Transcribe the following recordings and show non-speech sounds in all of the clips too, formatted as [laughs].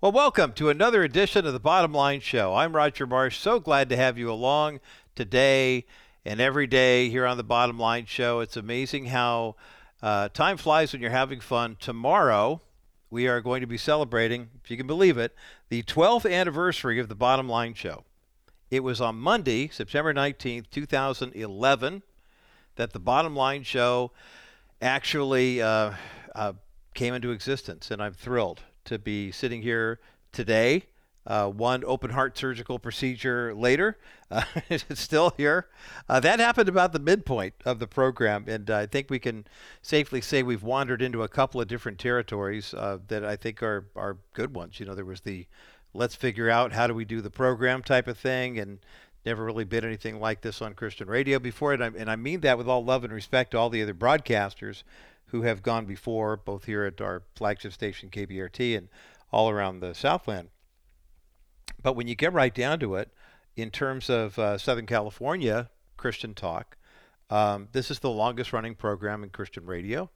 Well, welcome to another edition of the Bottom Line Show. I'm Roger Marsh. So glad to have you along today and every day here on the Bottom Line Show. It's amazing how uh, time flies when you're having fun. Tomorrow, we are going to be celebrating, if you can believe it, the 12th anniversary of the Bottom Line Show. It was on Monday, September 19th, 2011, that the Bottom Line Show actually uh, uh, came into existence, and I'm thrilled to be sitting here today. Uh, one open heart surgical procedure later, uh, [laughs] it's still here. Uh, that happened about the midpoint of the program, and I think we can safely say we've wandered into a couple of different territories uh, that I think are are good ones. You know, there was the let's figure out how do we do the program type of thing, and never really been anything like this on Christian radio before, and I, and I mean that with all love and respect to all the other broadcasters who have gone before, both here at our flagship station KBRT and all around the Southland. But when you get right down to it, in terms of uh, Southern California Christian Talk, um, this is the longest running program in Christian radio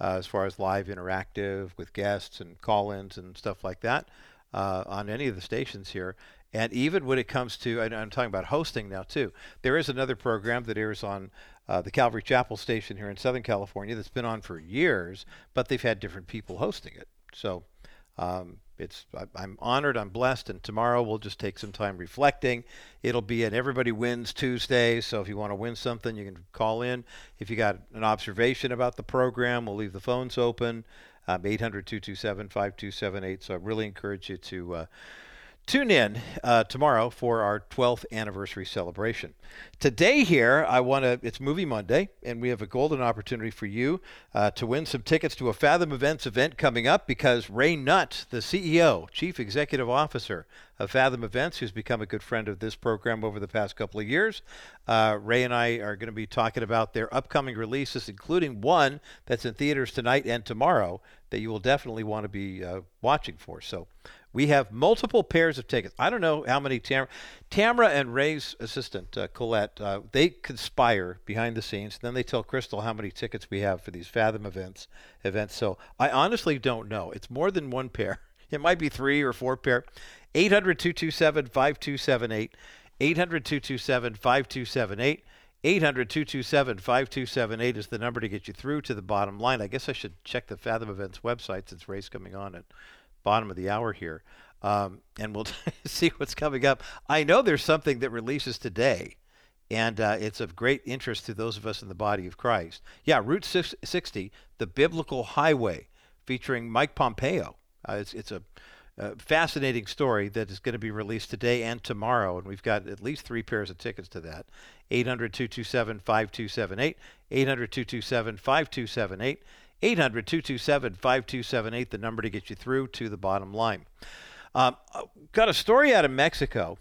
uh, as far as live interactive with guests and call ins and stuff like that uh, on any of the stations here. And even when it comes to, I'm talking about hosting now too, there is another program that airs on uh, the Calvary Chapel station here in Southern California that's been on for years, but they've had different people hosting it. So um, it's I, am honored, I'm blessed, and tomorrow we'll just take some time reflecting. It'll be an Everybody Wins Tuesday, so if you want to win something, you can call in. If you got an observation about the program, we'll leave the phones open. Um, 800 227 5278. So I really encourage you to. Uh, Tune in uh, tomorrow for our 12th anniversary celebration. Today, here, I want to, it's Movie Monday, and we have a golden opportunity for you uh, to win some tickets to a Fathom Events event coming up because Ray Nutt, the CEO, Chief Executive Officer of Fathom Events, who's become a good friend of this program over the past couple of years, uh, Ray and I are going to be talking about their upcoming releases, including one that's in theaters tonight and tomorrow that you will definitely want to be uh, watching for. So, we have multiple pairs of tickets. I don't know how many Tam- Tamara and Ray's assistant uh, Colette uh, they conspire behind the scenes. Then they tell Crystal how many tickets we have for these Fathom events. Events. So I honestly don't know. It's more than one pair. [laughs] It might be three or four pair. 800 227 5278. 800 227 5278. 800 227 5278 is the number to get you through to the bottom line. I guess I should check the Fathom Events website since Ray's coming on it bottom of the hour here, um, and we'll [laughs] see what's coming up. I know there's something that releases today, and uh, it's of great interest to those of us in the body of Christ. Yeah, Route 60, the Biblical Highway, featuring Mike Pompeo. Uh, it's, it's a fascinating story that is going to be released today and tomorrow, and we've got at least three pairs of tickets to that. 800 227 5278, 800 227 5278. 800 227 5278, the number to get you through to the bottom line. Um, uh, got a story out of Mexico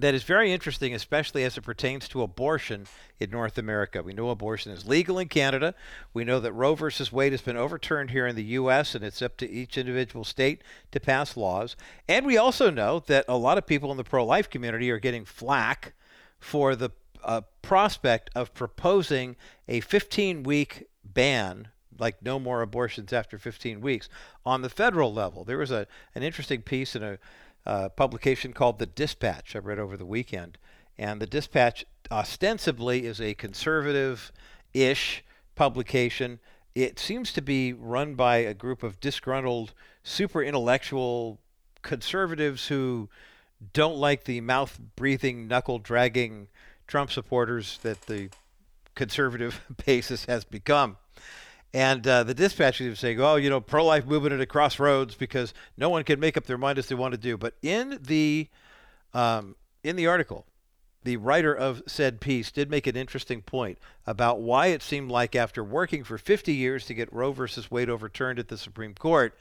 that is very interesting, especially as it pertains to abortion in North America. We know abortion is legal in Canada. We know that Roe versus Wade has been overturned here in the U.S., and it's up to each individual state to pass laws. And we also know that a lot of people in the pro life community are getting flack for the uh, prospect of proposing a 15 week ban like no more abortions after 15 weeks on the federal level. There was a an interesting piece in a uh, publication called The Dispatch I read over the weekend, and The Dispatch ostensibly is a conservative-ish publication. It seems to be run by a group of disgruntled, super intellectual conservatives who don't like the mouth breathing, knuckle dragging Trump supporters that the conservative [laughs] basis has become. And uh, the dispatch is saying, oh, you know, pro life movement at a crossroads because no one can make up their mind as they want to do. But in the, um, in the article, the writer of said piece did make an interesting point about why it seemed like after working for 50 years to get Roe versus Wade overturned at the Supreme Court,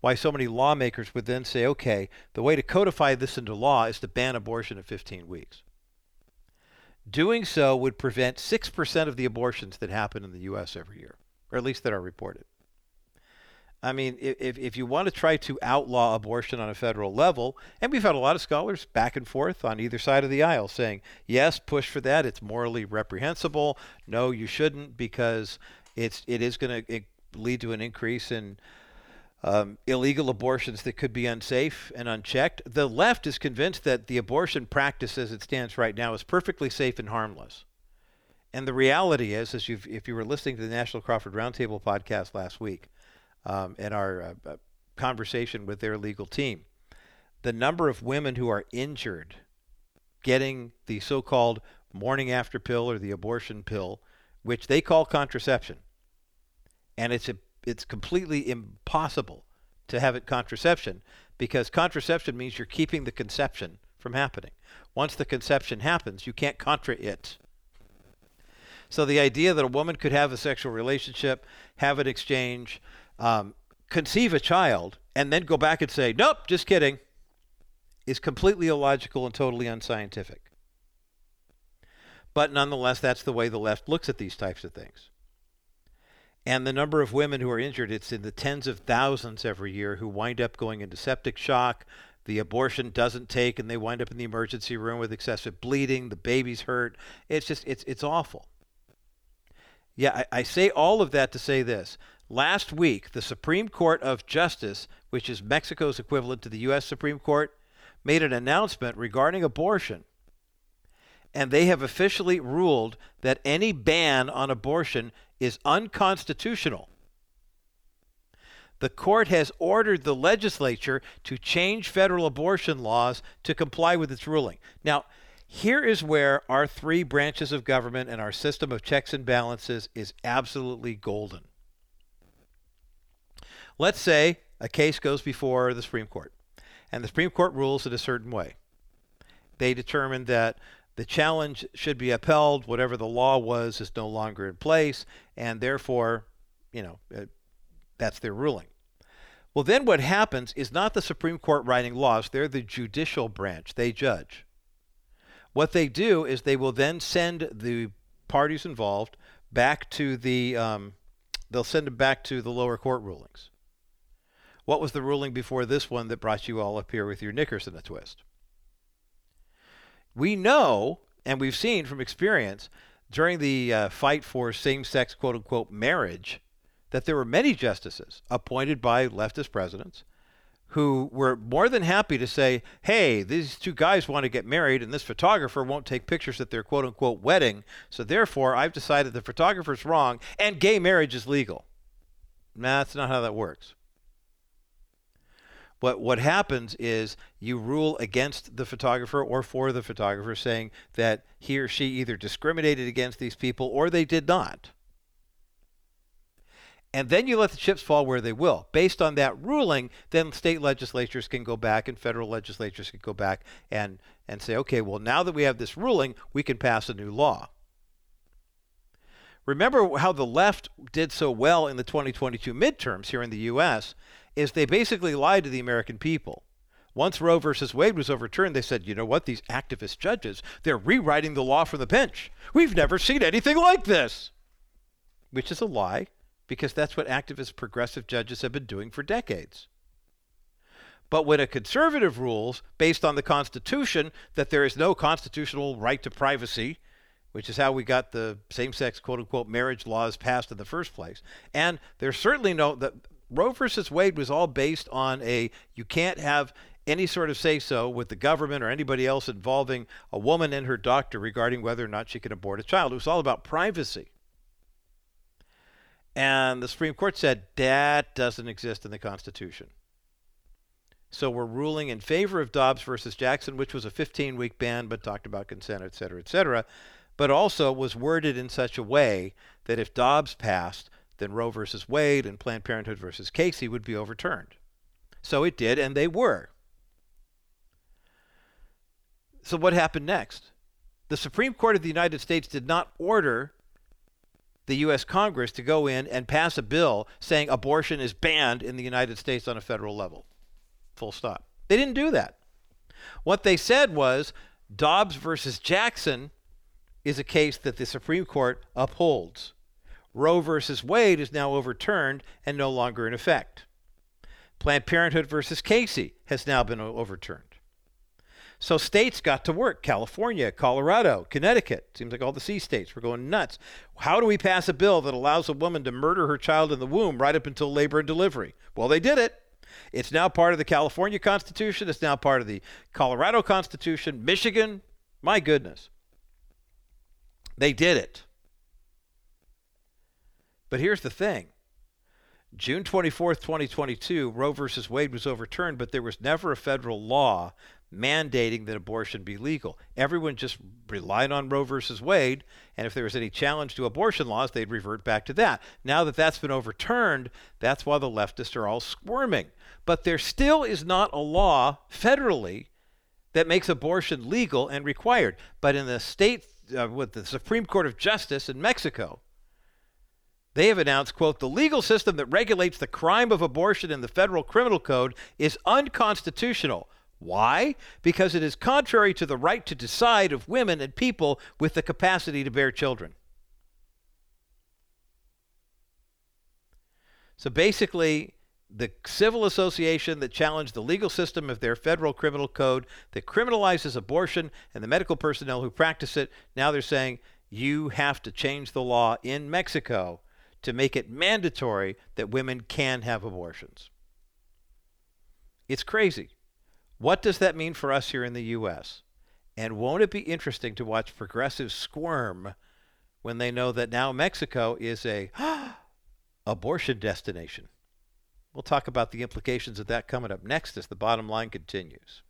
why so many lawmakers would then say, okay, the way to codify this into law is to ban abortion at 15 weeks. Doing so would prevent 6% of the abortions that happen in the U.S. every year, or at least that are reported. I mean, if, if you want to try to outlaw abortion on a federal level, and we've had a lot of scholars back and forth on either side of the aisle saying, yes, push for that. It's morally reprehensible. No, you shouldn't because it's it is going to lead to an increase in um, illegal abortions that could be unsafe and unchecked. The left is convinced that the abortion practice as it stands right now is perfectly safe and harmless. And the reality is, as if you were listening to the National Crawford Roundtable podcast last week um, and our uh, uh, conversation with their legal team, the number of women who are injured getting the so called morning after pill or the abortion pill, which they call contraception. And it's a it's completely impossible to have it contraception because contraception means you're keeping the conception from happening. Once the conception happens, you can't contra it. So the idea that a woman could have a sexual relationship, have an exchange, um, conceive a child, and then go back and say, nope, just kidding, is completely illogical and totally unscientific. But nonetheless, that's the way the left looks at these types of things. And the number of women who are injured, it's in the tens of thousands every year who wind up going into septic shock. The abortion doesn't take, and they wind up in the emergency room with excessive bleeding. The baby's hurt. It's just, it's, it's awful. Yeah, I, I say all of that to say this. Last week, the Supreme Court of Justice, which is Mexico's equivalent to the U.S. Supreme Court, made an announcement regarding abortion and they have officially ruled that any ban on abortion is unconstitutional. The court has ordered the legislature to change federal abortion laws to comply with its ruling. Now, here is where our three branches of government and our system of checks and balances is absolutely golden. Let's say a case goes before the Supreme Court, and the Supreme Court rules in a certain way. They determine that the challenge should be upheld. Whatever the law was is no longer in place, and therefore, you know, uh, that's their ruling. Well, then what happens is not the Supreme Court writing laws, they're the judicial branch, they judge. What they do is they will then send the parties involved back to the, um, they'll send them back to the lower court rulings. What was the ruling before this one that brought you all up here with your knickers in a twist? We know and we've seen from experience during the uh, fight for same-sex quote unquote marriage that there were many justices appointed by leftist presidents who were more than happy to say, hey, these two guys want to get married and this photographer won't take pictures at their quote unquote wedding. So therefore, I've decided the photographer's wrong and gay marriage is legal. Nah, that's not how that works. What what happens is you rule against the photographer or for the photographer, saying that he or she either discriminated against these people or they did not. And then you let the chips fall where they will. Based on that ruling, then state legislatures can go back and federal legislatures can go back and, and say, okay, well, now that we have this ruling, we can pass a new law. Remember how the left did so well in the 2022 midterms here in the U.S is they basically lied to the American people. Once Roe versus Wade was overturned, they said, you know what, these activist judges, they're rewriting the law from the bench. We've never seen anything like this. Which is a lie, because that's what activist progressive judges have been doing for decades. But when a conservative rules, based on the Constitution, that there is no constitutional right to privacy, which is how we got the same sex quote unquote marriage laws passed in the first place, and there's certainly no, the, Roe versus Wade was all based on a you can't have any sort of say so with the government or anybody else involving a woman and her doctor regarding whether or not she can abort a child. It was all about privacy. And the Supreme Court said that doesn't exist in the Constitution. So we're ruling in favor of Dobbs versus Jackson, which was a 15 week ban but talked about consent, et cetera, et cetera, but also was worded in such a way that if Dobbs passed, then Roe versus Wade and Planned Parenthood versus Casey would be overturned. So it did, and they were. So what happened next? The Supreme Court of the United States did not order the U.S. Congress to go in and pass a bill saying abortion is banned in the United States on a federal level. Full stop. They didn't do that. What they said was Dobbs versus Jackson is a case that the Supreme Court upholds. Roe v. Wade is now overturned and no longer in effect. Planned Parenthood v. Casey has now been overturned. So states got to work. California, Colorado, Connecticut. Seems like all the C states were going nuts. How do we pass a bill that allows a woman to murder her child in the womb right up until labor and delivery? Well, they did it. It's now part of the California Constitution. It's now part of the Colorado Constitution, Michigan. My goodness. They did it. But here's the thing June 24th, 2022, Roe versus Wade was overturned, but there was never a federal law mandating that abortion be legal. Everyone just relied on Roe versus Wade, and if there was any challenge to abortion laws, they'd revert back to that. Now that that's been overturned, that's why the leftists are all squirming. But there still is not a law federally that makes abortion legal and required. But in the state uh, with the Supreme Court of Justice in Mexico, they have announced, quote, the legal system that regulates the crime of abortion in the federal criminal code is unconstitutional. Why? Because it is contrary to the right to decide of women and people with the capacity to bear children. So basically, the civil association that challenged the legal system of their federal criminal code that criminalizes abortion and the medical personnel who practice it, now they're saying you have to change the law in Mexico to make it mandatory that women can have abortions. It's crazy. What does that mean for us here in the U.S.? And won't it be interesting to watch progressives squirm when they know that now Mexico is a [gasps] abortion destination? We'll talk about the implications of that coming up next as the bottom line continues.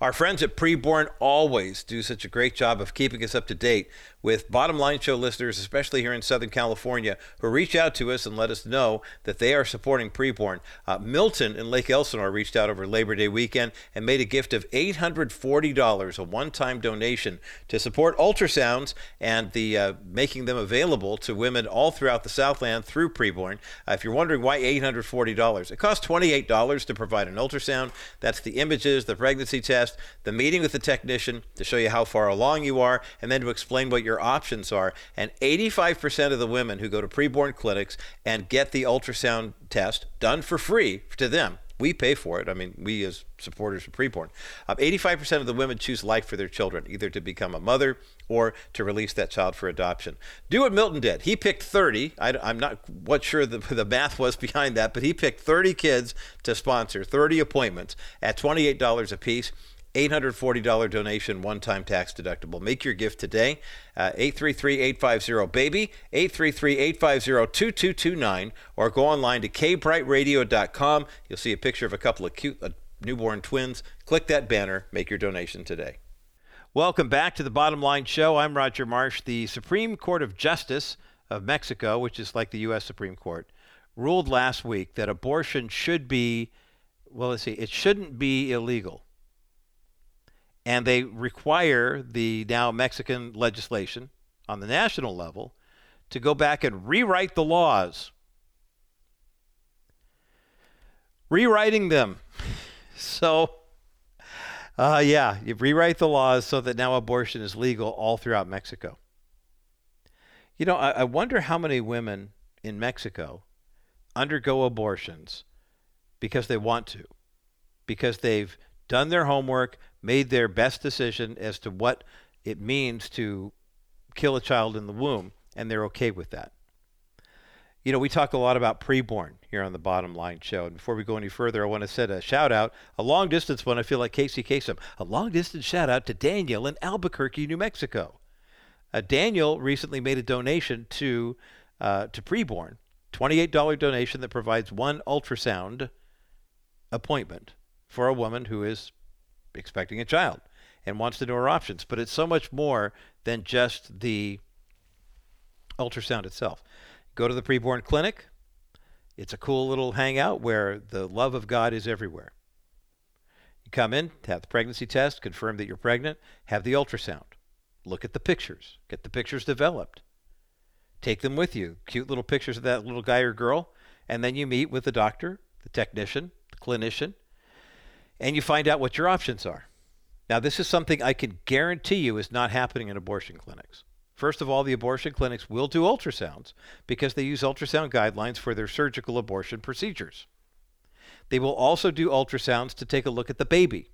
Our friends at Preborn always do such a great job of keeping us up to date with bottom line show listeners, especially here in Southern California, who reach out to us and let us know that they are supporting Preborn. Uh, Milton in Lake Elsinore reached out over Labor Day weekend and made a gift of $840, a one time donation to support ultrasounds and the uh, making them available to women all throughout the Southland through Preborn. Uh, if you're wondering why $840, it costs $28 to provide an ultrasound. That's the images, the pregnancy test, the meeting with the technician to show you how far along you are, and then to explain what your options are. And 85% of the women who go to preborn clinics and get the ultrasound test done for free to them we pay for it. I mean, we as supporters of preborn. Um, 85% of the women choose life for their children, either to become a mother or to release that child for adoption. Do what Milton did. He picked 30. I, am not what sure the, [laughs] the math was behind that, but he picked 30 kids to sponsor, 30 appointments at $28 a piece. $840 donation, one time tax deductible. Make your gift today. 833 850 BABY, 833 850 2229, or go online to kbrightradio.com. You'll see a picture of a couple of cute uh, newborn twins. Click that banner, make your donation today. Welcome back to the Bottom Line Show. I'm Roger Marsh. The Supreme Court of Justice of Mexico, which is like the U.S. Supreme Court, ruled last week that abortion should be, well, let's see, it shouldn't be illegal and they require the now Mexican legislation on the national level to go back and rewrite the laws. Rewriting them. [laughs] So, uh, yeah, you rewrite the laws so that now abortion is legal all throughout Mexico. You know, I, I wonder how many women in Mexico undergo abortions because they want to, because they've done their homework, made their best decision as to what it means to kill a child in the womb, and they're okay with that. You know, we talk a lot about preborn here on the Bottom Line Show. And before we go any further, I want to set a shout out, a long distance one. I feel like Casey Kasem, a long distance shout out to Daniel in Albuquerque, New Mexico. Uh, Daniel recently made a donation to uh, to preborn, $28 donation that provides one ultrasound appointment for a woman who is expecting a child and wants to know her options. But it's so much more than just the ultrasound itself. Go to the preborn clinic. It's a cool little hangout where the love of God is everywhere. You come in, have the pregnancy test, confirm that you're pregnant, have the ultrasound. Look at the pictures, get the pictures developed. Take them with you, cute little pictures of that little guy or girl, and then you meet with the doctor, the technician, the clinician, and you find out what your options are. Now, this is something I can guarantee you is not happening in abortion clinics. First of all, the abortion clinics will do ultrasounds because they use ultrasound guidelines for their surgical abortion procedures. They will also do ultrasounds to take a look at the baby.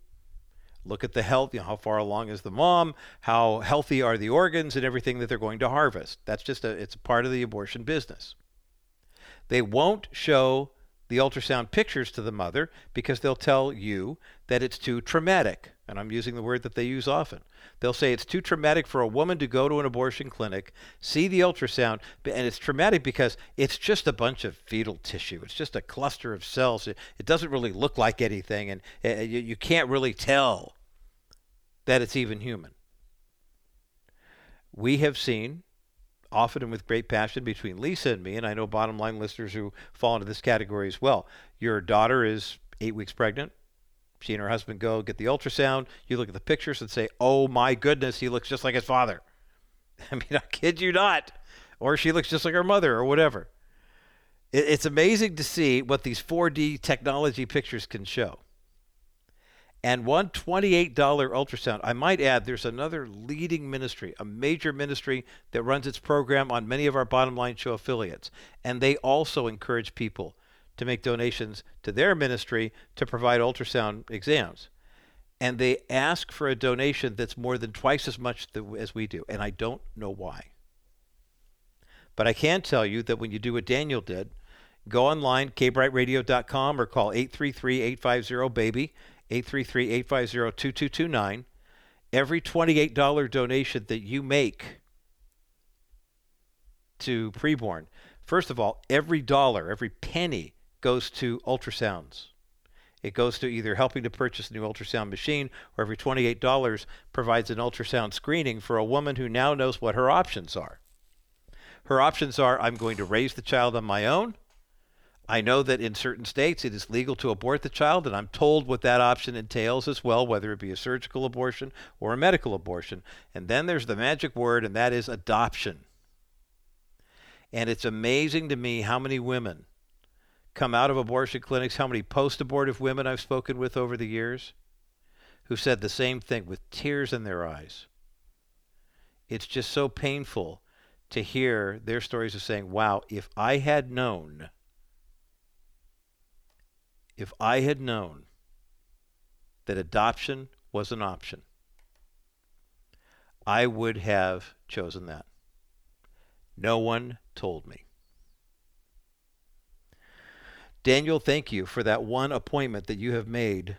look at the health, you know, how far along is the mom, how healthy are the organs and everything that they're going to harvest. That's just a it's a part of the abortion business. They won't show the ultrasound pictures to the mother because they'll tell you that it's too traumatic. And I'm using the word that they use often. They'll say it's too traumatic for a woman to go to an abortion clinic, see the ultrasound, and it's traumatic because it's just a bunch of fetal tissue. It's just a cluster of cells. It, doesn't really look like anything, and uh, you, you can't really tell that it's even human. We have seen often and with great passion between Lisa and me, and I know bottom line listeners who fall into this category as well. Your daughter is eight weeks pregnant. She and her husband go get the ultrasound. You look at the pictures and say, "Oh my goodness, he looks just like his father." [laughs] I mean, I kid you not. Or she looks just like her mother, or whatever. It's amazing to see what these 4D technology pictures can show and one $28 ultrasound. I might add, there's another leading ministry, a major ministry that runs its program on many of our bottom line show affiliates. And they also encourage people to make donations to their ministry to provide ultrasound exams. And they ask for a donation that's more than twice as much as we do. And I don't know why. But I can tell you that when you do what Daniel did, go online, kbrightradio.com, or call 833 850 BABY 833 850 2229. Every $28 donation that you make to preborn, first of all, every dollar, every penny goes to ultrasounds. It goes to either helping to purchase a new ultrasound machine or every $28 provides an ultrasound screening for a woman who now knows what her options are. Her options are I'm going to raise the child on my own, I know that in certain states it is legal to abort the child, and I'm told what that option entails as well, whether it be a surgical abortion or a medical abortion. And then there's the magic word, and that is adoption. And it's amazing to me how many women come out of abortion clinics, how many post abortive women I've spoken with over the years who said the same thing with tears in their eyes. It's just so painful to hear their stories of saying, wow, if I had known if I had known that adoption was an option, I would have chosen that. No one told me. Daniel, thank you for that one appointment that you have made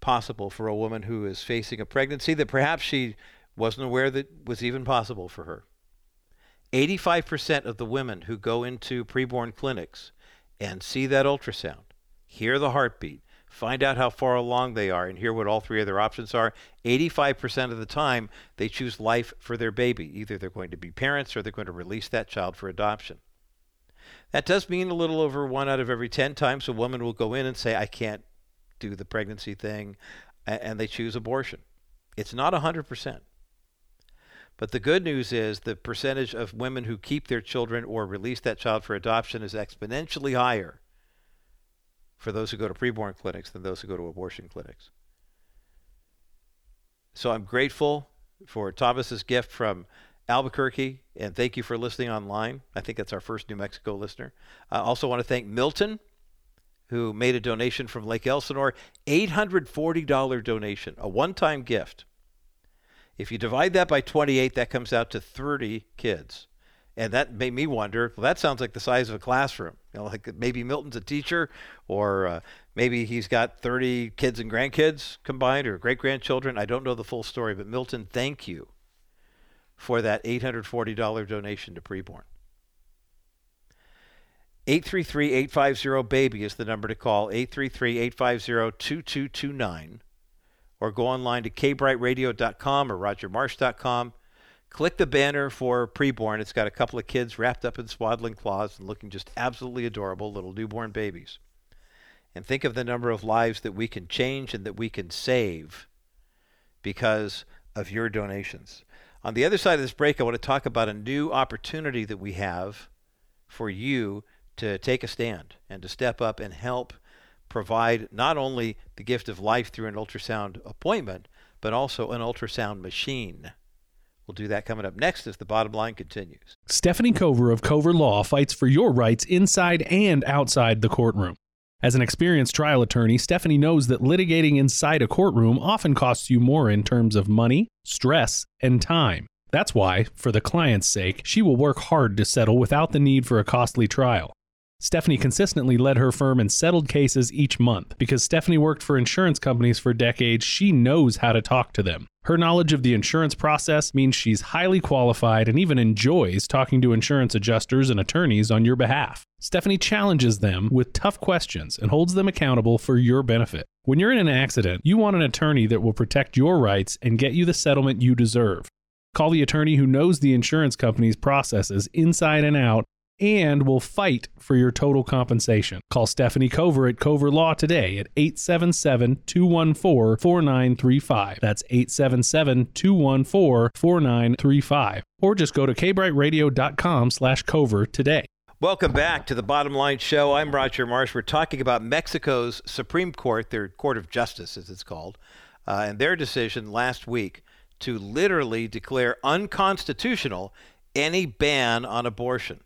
possible for a woman who is facing a pregnancy that perhaps she wasn't aware that was even possible for her. 85% of the women who go into preborn clinics and see that ultrasound hear the heartbeat, find out how far along they are, and hear what all three of their options are. 85% of the time, they choose life for their baby. Either they're going to be parents or they're going to release that child for adoption. That does mean a little over one out of every 10 times a woman will go in and say, I can't do the pregnancy thing, and they choose abortion. It's not 100%. But the good news is the percentage of women who keep their children or release that child for adoption is exponentially higher for those who go to preborn clinics than those who go to abortion clinics. So I'm grateful for Thomas's gift from Albuquerque, and thank you for listening online. I think that's our first New Mexico listener. I also want to thank Milton, who made a donation from Lake Elsinore, $840 donation, a one-time gift. If you divide that by 28, that comes out to 30 kids. And that made me wonder, well, that sounds like the size of a classroom. You know, like maybe Milton's a teacher, or uh, maybe he's got 30 kids and grandkids combined, or great grandchildren. I don't know the full story, but Milton, thank you for that $840 donation to preborn. 833-850-BABY is the number to call, 833-850-2229, or go online to kbrightradio.com or rogermarsh.com Click the banner for preborn. It's got a couple of kids wrapped up in swaddling cloths and looking just absolutely adorable little newborn babies. And think of the number of lives that we can change and that we can save because of your donations. On the other side of this break, I want to talk about a new opportunity that we have for you to take a stand and to step up and help provide not only the gift of life through an ultrasound appointment, but also an ultrasound machine. We'll do that coming up next as the bottom line continues. Stephanie Cover of Cover Law fights for your rights inside and outside the courtroom. As an experienced trial attorney, Stephanie knows that litigating inside a courtroom often costs you more in terms of money, stress, and time. That's why, for the client's sake, she will work hard to settle without the need for a costly trial. Stephanie consistently led her firm in settled cases each month. Because Stephanie worked for insurance companies for decades, she knows how to talk to them. Her knowledge of the insurance process means she's highly qualified and even enjoys talking to insurance adjusters and attorneys on your behalf. Stephanie challenges them with tough questions and holds them accountable for your benefit. When you're in an accident, you want an attorney that will protect your rights and get you the settlement you deserve. Call the attorney who knows the insurance company's processes inside and out and will fight for your total compensation. Call Stephanie Cover at Cover Law today at 877 214 4935. That's 877 214 4935. Or just go to kbrightradio.com slash cover today. Welcome back to the Bottom Line Show. I'm Roger Marsh. We're talking about Mexico's Supreme Court, their Court of Justice, as it's called, uh, and their decision last week to literally declare unconstitutional any ban on abortion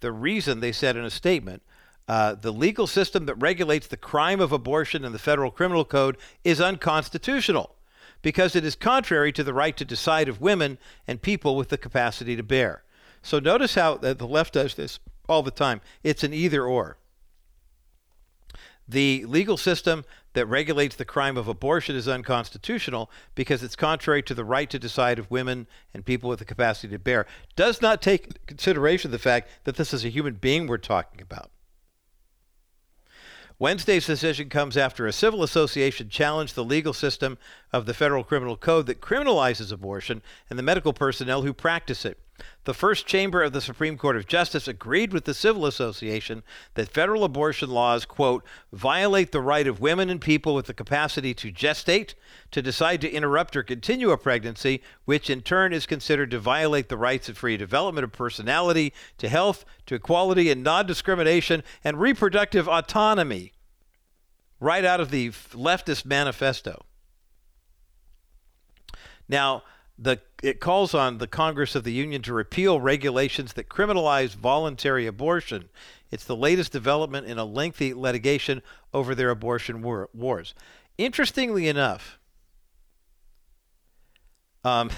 the reason they said in a statement uh, the legal system that regulates the crime of abortion in the federal criminal code is unconstitutional because it is contrary to the right to decide of women and people with the capacity to bear. So notice how the left does this all the time. It's an either or. The legal system that regulates the crime of abortion is unconstitutional because it's contrary to the right to decide of women and people with the capacity to bear. Does not take consideration the fact that this is a human being we're talking about. Wednesday's decision comes after a civil association challenged the legal system of the federal criminal code that criminalizes abortion and the medical personnel who practice it. The first chamber of the Supreme Court of Justice agreed with the Civil Association that federal abortion laws, quote, violate the right of women and people with the capacity to gestate, to decide to interrupt or continue a pregnancy, which in turn is considered to violate the rights of free development of personality, to health, to equality and non discrimination, and reproductive autonomy. Right out of the leftist manifesto. Now, the, it calls on the Congress of the Union to repeal regulations that criminalize voluntary abortion. It's the latest development in a lengthy litigation over their abortion war, wars. Interestingly enough, um,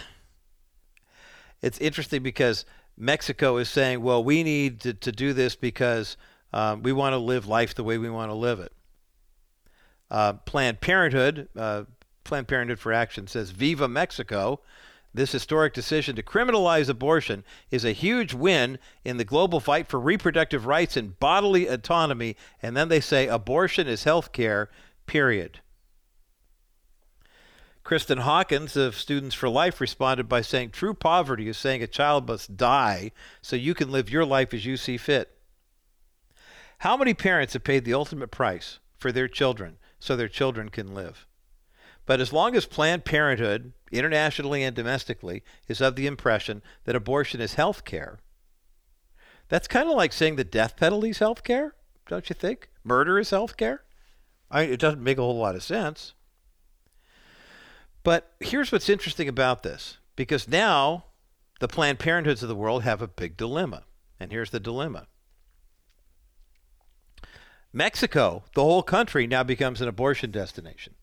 [laughs] it's interesting because Mexico is saying, well, we need to, to do this because um, we want to live life the way we want to live it. Uh, Planned Parenthood, uh, Planned Parenthood for Action says, Viva Mexico. This historic decision to criminalize abortion is a huge win in the global fight for reproductive rights and bodily autonomy. And then they say abortion is health care, period. Kristan Hawkins of Students for Life responded by saying, True poverty is saying a child must die so you can live your life as you see fit. How many parents have paid the ultimate price for their children so their children can live? But as long as Planned Parenthood, internationally and domestically, is of the impression that abortion is health care, that's kind of like saying the death penalty is health care, don't you think? Murder is health care? It doesn't make a whole lot of sense. But here's what's interesting about this because now the Planned Parenthoods of the world have a big dilemma. And here's the dilemma Mexico, the whole country, now becomes an abortion destination.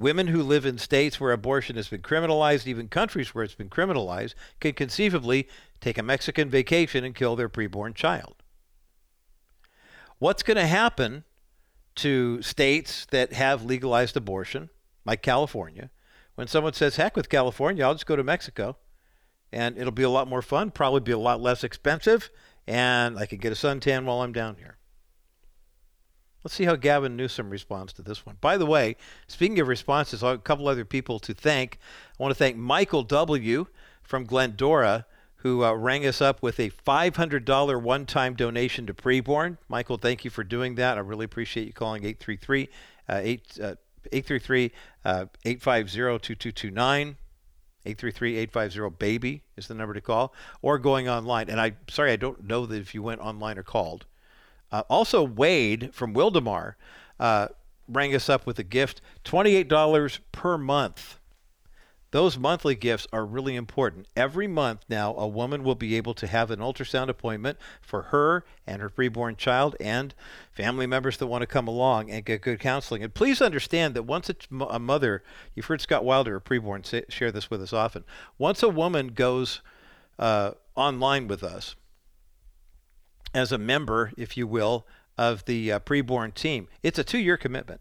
Women who live in states where abortion has been criminalized, even countries where it's been criminalized, can conceivably take a Mexican vacation and kill their preborn child. What's going to happen to states that have legalized abortion, like California, when someone says, heck with California, I'll just go to Mexico and it'll be a lot more fun, probably be a lot less expensive, and I can get a suntan while I'm down here. Let's see how Gavin Newsom responds to this one. By the way, speaking of responses, a couple other people to thank. I want to thank Michael W. from Glendora, who uh, rang us up with a $500 one time donation to Preborn. Michael, thank you for doing that. I really appreciate you calling 833 uh, 833 uh, 850 2229. 833-850-BABY is the number to call, or going online. And I'm sorry, I don't know that if you went online or called. Uh, also, Wade from Wildomar uh, rang us up with a gift $28 per month. those monthly gifts are really important. Every month now, a woman will be able to have an ultrasound appointment for her and her preborn child and family members that want to come along and get good counseling. And please understand that once a mother, you've heard Scott Wilder, a preborn, say, share this with us often. Once a woman goes uh, online with us as a member, if you will, of the uh, preborn team, it's a two year commitment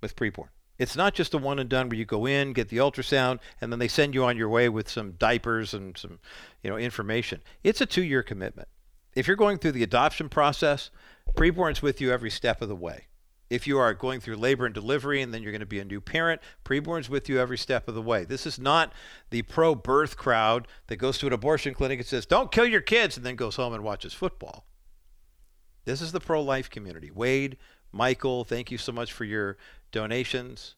with preborn. It's not just a one and done where you go in, get the ultrasound, and then they send you on your way with some diapers and some, you know, information. It's a two-year commitment. If you're going through the adoption process, preborn's with you every step of the way. If you are going through labor and delivery and then you're going to be a new parent, preborn's with you every step of the way. This is not the pro birth crowd that goes to an abortion clinic and says, don't kill your kids, and then goes home and watches football. This is the pro life community. Wade, Michael, thank you so much for your donations.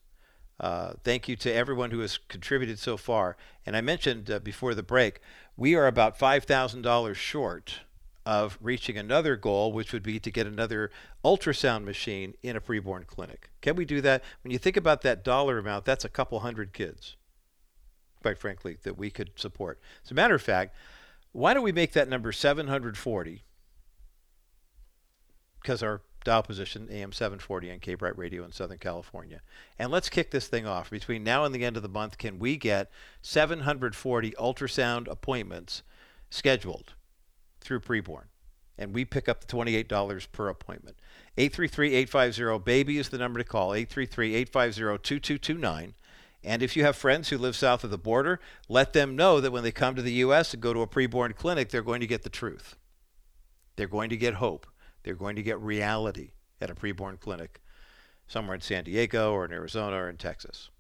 Uh, thank you to everyone who has contributed so far. And I mentioned uh, before the break, we are about $5,000 short of reaching another goal, which would be to get another ultrasound machine in a preborn clinic. Can we do that? When you think about that dollar amount, that's a couple hundred kids, quite frankly, that we could support. As a matter of fact, why don't we make that number 740? Because our dial position AM 740 on K Bright Radio in Southern California. And let's kick this thing off. Between now and the end of the month, can we get 740 ultrasound appointments scheduled through preborn? And we pick up the $28 per appointment. 833-850-BABY is the number to call. 833-850-2229. And if you have friends who live south of the border, let them know that when they come to the U.S. and go to a preborn clinic, they're going to get the truth. They're going to get hope. They're going to get reality at a preborn clinic somewhere in San Diego or in Arizona or in Texas.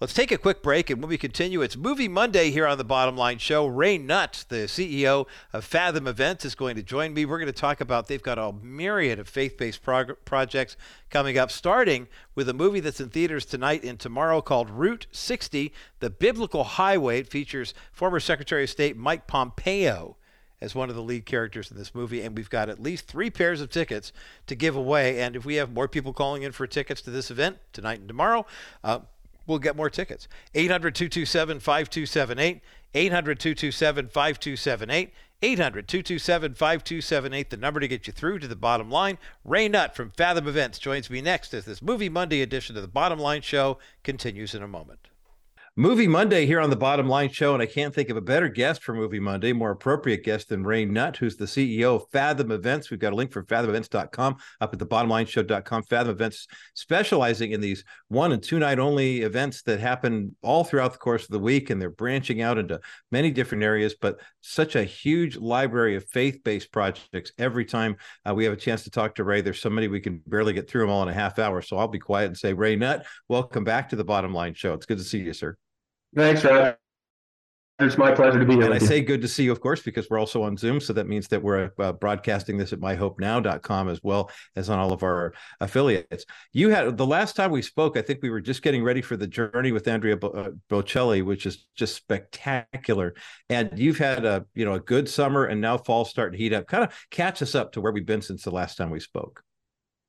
Let's take a quick break, and when we continue, it's Movie Monday here on the Bottom Line Show. Ray Nutt, the CEO of Fathom Events, is going to join me. We're going to talk about they've got a myriad of faith-based prog- projects coming up, starting with a movie that's in theaters tonight and tomorrow called Route 60, The Biblical Highway. It features former Secretary of State Mike Pompeo as one of the lead characters in this movie, and we've got at least three pairs of tickets to give away. And if we have more people calling in for tickets to this event tonight and tomorrow, uh, we'll get more tickets. 800 227 5278. 800 227 5278. 800 227 5278, the number to get you through to the bottom line. Ray Nutt from Fathom Events joins me next as this Movie Monday edition of the Bottom Line Show continues in a moment. Movie Monday here on the Bottom Line Show, and I can't think of a better guest for Movie Monday, more appropriate guest than Ray Nutt, who's the CEO of Fathom Events. We've got a link for fathomevents.com up at the bottomlineshow.com. Fathom Events specializing in these one and two night only events that happen all throughout the course of the week, and they're branching out into many different areas, but such a huge library of faith based projects. Every time uh, we have a chance to talk to Ray, there's so many we can barely get through them all in a half hour. So I'll be quiet and say, Ray Nutt, welcome back to the Bottom Line Show. It's good to see you, sir. Thanks, Rod. It's my pleasure to be here. And I say good to see you, of course, because we're also on Zoom. So that means that we're uh, broadcasting this at myhopenow.com as well as on all of our affiliates. You had the last time we spoke, I think we were just getting ready for the journey with Andrea uh, Bocelli, which is just spectacular. And you've had a you know a good summer, and now fall starting to heat up. Kind of catch us up to where we've been since the last time we spoke.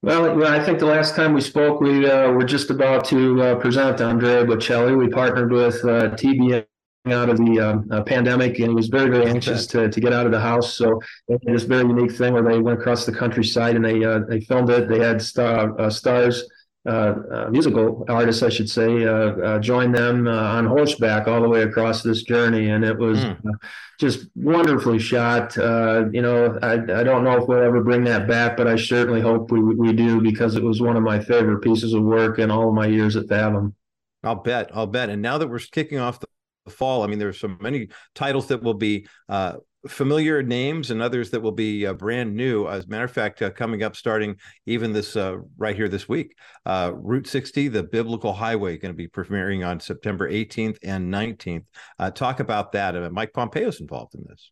Well, I think the last time we spoke, we uh, were just about to uh, present Andrea Bocelli. We partnered with uh, TBN out of the um, uh, pandemic, and he was very, very anxious to, to get out of the house. So this very unique thing where they went across the countryside and they uh, they filmed it. They had star, uh, stars uh, uh, musical artists, I should say, uh, joined them on horseback all the way across this journey, and it was mm. just wonderfully shot. you know, I, I don't know if we'll ever bring that back, but I certainly hope we we do because it was one of my favorite pieces of work in all of my years at Fathom. I'll bet. I'll bet. And now that we're kicking off the fall. I mean, there's so many titles that will be uh, familiar names and others that will be uh, brand new. As a matter of fact, uh, coming up starting even this uh, right here this week, uh, Route 60, the Biblical Highway, going to be premiering on September 18th and 19th. Uh, talk about that. Uh, Mike Pompeo's involved in this.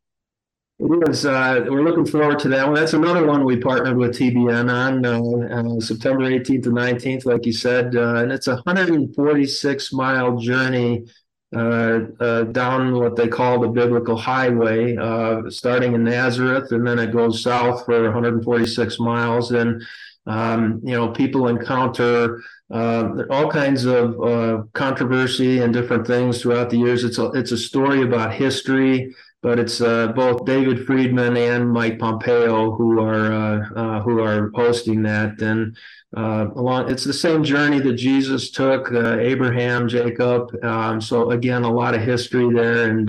It is. we're looking forward to that one. That's another one we partnered with TBN on September 18th and 19th, like you said, and it's a 146 mile journey uh, uh, down what they call the biblical highway, uh, starting in Nazareth, and then it goes south for 146 miles. And Um, you know, people encounter uh, all kinds of uh, controversy and different things throughout the years. It's a it's a story about history, but it's uh, both David Friedman and Mike Pompeo who are uh, uh, who are hosting that, and uh, along it's the same journey that Jesus took, Abraham, Jacob. Um, so again, a lot of history there, and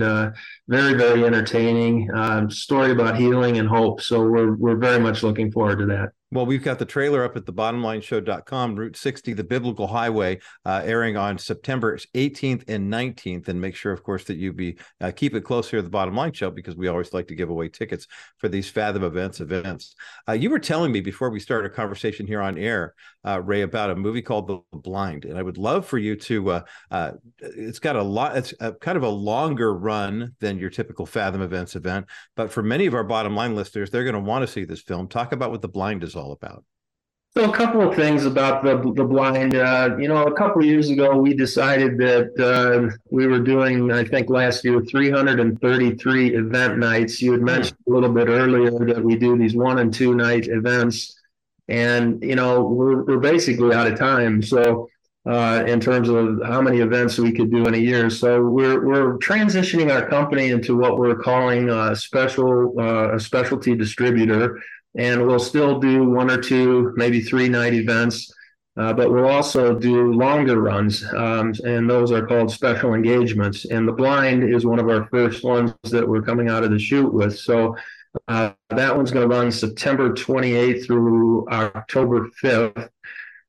very very entertaining um, story about healing and hope. So we're we're very much looking forward to that. Well, we've got the trailer up at the bottomlineshow.com, Route 60, the Biblical Highway, uh, airing on September 18th and 19th. And make sure, of course, that you be uh, keep it close here at the Bottom Line Show because we always like to give away tickets for these Fathom Events events. Uh, you were telling me before we started a conversation here on air, uh, Ray, about a movie called The Blind, and I would love for you to. Uh, uh, it's got a lot. It's a, kind of a longer run than your typical Fathom Events event, but for many of our Bottom Line listeners, they're going to want to see this film. Talk about what The Blind is all about. So a couple of things about the the blind. Uh, you know, a couple of years ago, we decided that uh, we were doing, I think last year, 333 event nights. You had hmm. mentioned a little bit earlier that we do these one and two night events, and you know, we're we're basically out of time. So. Uh, in terms of how many events we could do in a year, so we're we're transitioning our company into what we're calling a special uh, a specialty distributor and we'll still do one or two, maybe three night events. Uh, but we'll also do longer runs, um, and those are called special engagements. And the blind is one of our first ones that we're coming out of the chute with. So uh, that one's going to run September 28th through October 5th.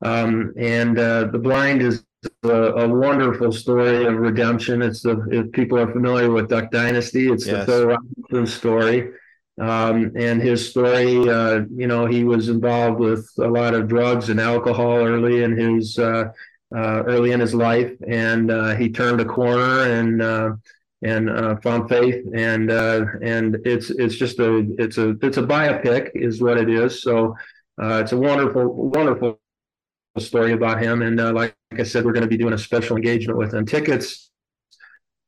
Um, and uh, the blind is a, a, wonderful story of redemption. It's the if people are familiar with Duck Dynasty, it's yes. the Phil Robertson story. Um, and his story, uh, you know, he was involved with a lot of drugs and alcohol early in his uh, uh, early in his life, and uh, he turned a corner and uh, and uh, found faith. And and it's it's just a it's a it's a biopic, is what it is. So it's a wonderful wonderful story about him. And like I said, we're going to be doing a special engagement with him. Tickets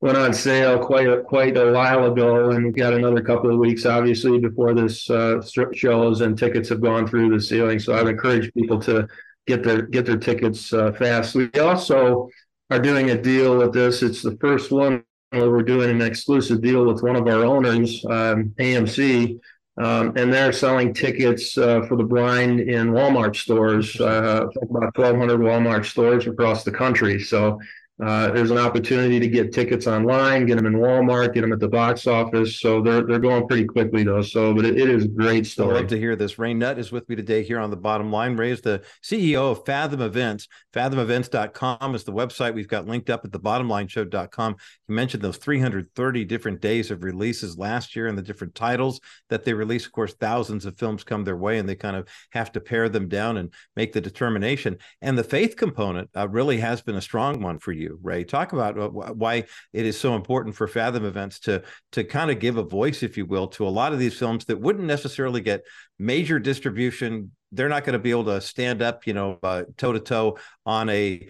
went on sale quite a, quite a while ago, and we've got another couple of weeks, obviously, before this uh, shows, and tickets have gone through the ceiling. So I'd encourage people to get their get their tickets uh, fast. We also are doing a deal with this. It's the first one where we're doing an exclusive deal with one of our owners, um, AMC. Um, and they're selling tickets uh, for the blind in Walmart stores, uh, about 1,200 Walmart stores across the country. So uh, there's an opportunity to get tickets online, get them in Walmart, get them at the box office. So they're they're going pretty quickly though. So, but it, it is a great story. I love to hear this. Ray Nutt is with me today here on the bottom line. Ray is the CEO of Fathom Events. FathomEvents.com is the website we've got linked up at the bottomlineshow.com. You mentioned those 330 different days of releases last year and the different titles that they release. Of course, thousands of films come their way and they kind of have to pare them down and make the determination. And the faith component uh, really has been a strong one for you you, Ray. Talk about why it is so important for Fathom Events to to kind of give a voice, if you will, to a lot of these films that wouldn't necessarily get major distribution. They're not going to be able to stand up, you know, toe to toe on a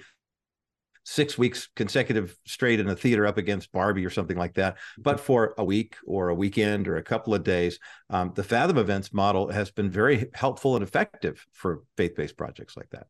six weeks consecutive straight in a theater up against Barbie or something like that. But for a week or a weekend or a couple of days, um, the Fathom Events model has been very helpful and effective for faith based projects like that.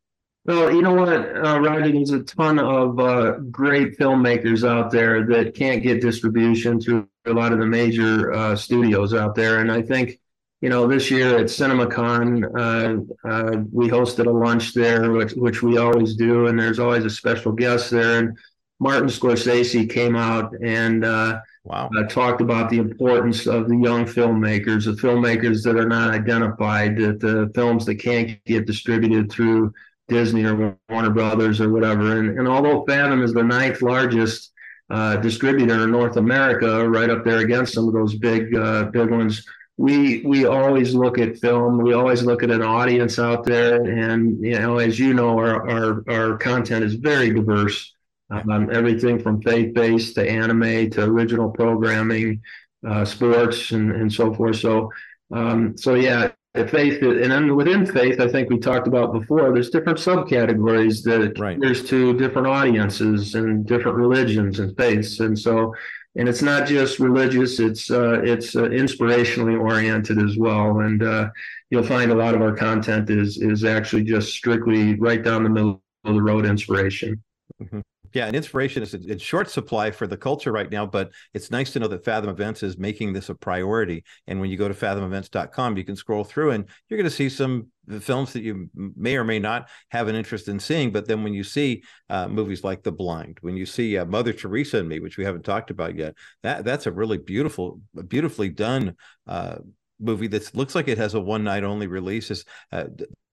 Well, you know what, uh, Roger, there's a ton of uh, great filmmakers out there that can't get distribution through a lot of the major uh, studios out there. And I think, you know, this year at CinemaCon, uh, uh, we hosted a lunch there, which, which we always do. And there's always a special guest there. And Martin Scorsese came out and uh, wow. talked about the importance of the young filmmakers, the filmmakers that are not identified, that the films that can't get distributed through Disney or Warner Brothers or whatever. And, and although Fathom is the ninth largest uh, distributor in North America, right up there against some of those big uh, big ones, we we always look at film. We always look at an audience out there, and you know, as you know, our our, our content is very diverse. Um, everything from faith based to anime to original programming, uh, sports, and, and so forth. So, um, so yeah, faith and then within faith i think we talked about before there's different subcategories that right. there's to different audiences and different religions and faiths and so and it's not just religious it's uh, it's uh, inspirationally oriented as well and uh, you'll find a lot of our content is is actually just strictly right down the middle of the road inspiration. Mm-hmm. Yeah, and inspiration is in short supply for the culture right now, but it's nice to know that Fathom Events is making this a priority. And when you go to fathomevents.com, you can scroll through and you're going to see some films that you may or may not have an interest in seeing. But then when you see uh, movies like The Blind, when you see uh, Mother Teresa and Me, which we haven't talked about yet, that that's a really beautiful, beautifully done uh, movie that looks like it has a one night only release. Is uh,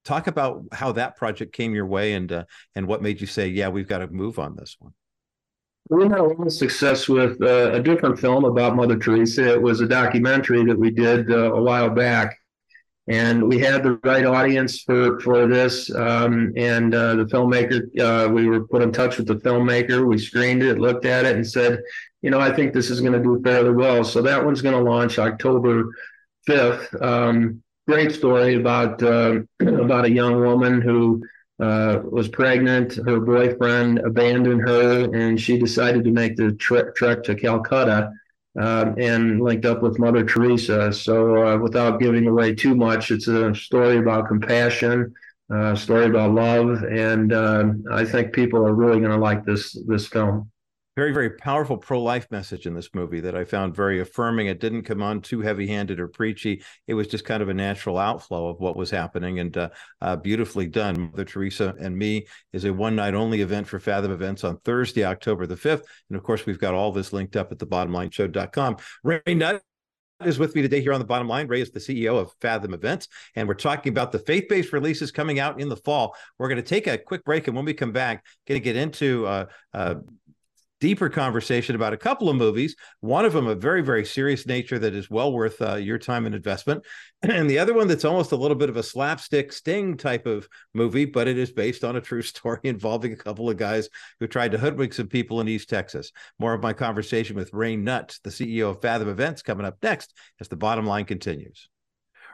talk about how that project came your way and uh, and what made you say, yeah, we've got to move on this one. We had a lot of success with uh, a different film about Mother Teresa. It was a documentary that we did uh, a while back, and we had the right audience for for this. Um, and uh, the filmmaker, uh, we were put in touch with the filmmaker. We screened it, looked at it, and said, you know, I think this is going to do fairly well. So that one's going to launch October fifth. Um, great story about uh, [clears throat] about a young woman who uh, was pregnant. Her boyfriend abandoned her, and she decided to make the trek, trek to Calcutta uh, and linked up with Mother Teresa. So, uh, without giving away too much, it's a story about compassion, uh, a story about love, and uh, I think people are really going to like this this film very very powerful pro-life message in this movie that i found very affirming. It didn't come on too heavy-handed or preachy. It was just kind of a natural outflow of what was happening and uh, uh, beautifully done. Mother teresa and me is a one night only event for fathom events on thursday october the 5th and of course we've got all this linked up at the bottomlineshow.com ray nutt is with me today here on the bottom line. Ray is the CEO of Fathom Events, and we're talking about the faith based releases coming out in the fall. We're going to take a quick break, and when we come back, going to get into uh, uh, deeper conversation about a couple of movies. One of them, a very, very serious nature that is well worth uh, your time and investment. [clears throat] And the other one that's almost a little bit of a slapstick sting type of movie, but it is based on a true [laughs] story involving a couple of guys who tried to hoodwink some people in East Texas. More of my conversation with Ray Nutt, the CEO of Fathom Events, coming up next as the bottom line continues.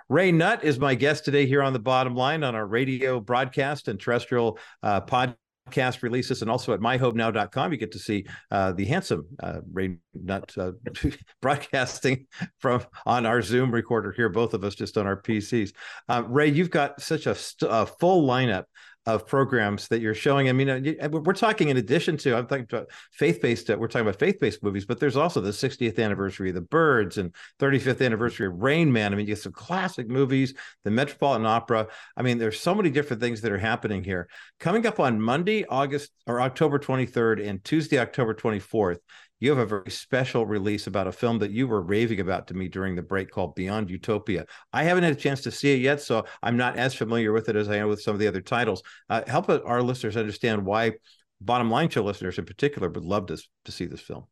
Ray Nutt is my guest today here on the bottom line on our radio broadcast and terrestrial uh, podcast podcast releases and also at myhopenow.com you get to see uh, the handsome uh, ray nutt uh, [laughs] broadcasting from on our zoom recorder here both of us just on our pcs uh, ray you've got such a, st- a full lineup of programs that you're showing. I mean, uh, we're talking in addition to I'm talking about faith-based. Uh, we're talking about faith-based movies, but there's also the 60th anniversary of The Birds and 35th anniversary of Rain Man. I mean, you get some classic movies, the Metropolitan Opera. I mean, there's so many different things that are happening here. Coming up on Monday, August or October 23rd, and Tuesday, October 24th, you have a very special release about a film that you were raving about to me during the break called Beyond Utopia. I haven't had a chance to see it yet, so I'm not as familiar with it as I am with some of the other titles. Uh, help our listeners understand why bottom line show listeners in particular would love to, to see this film.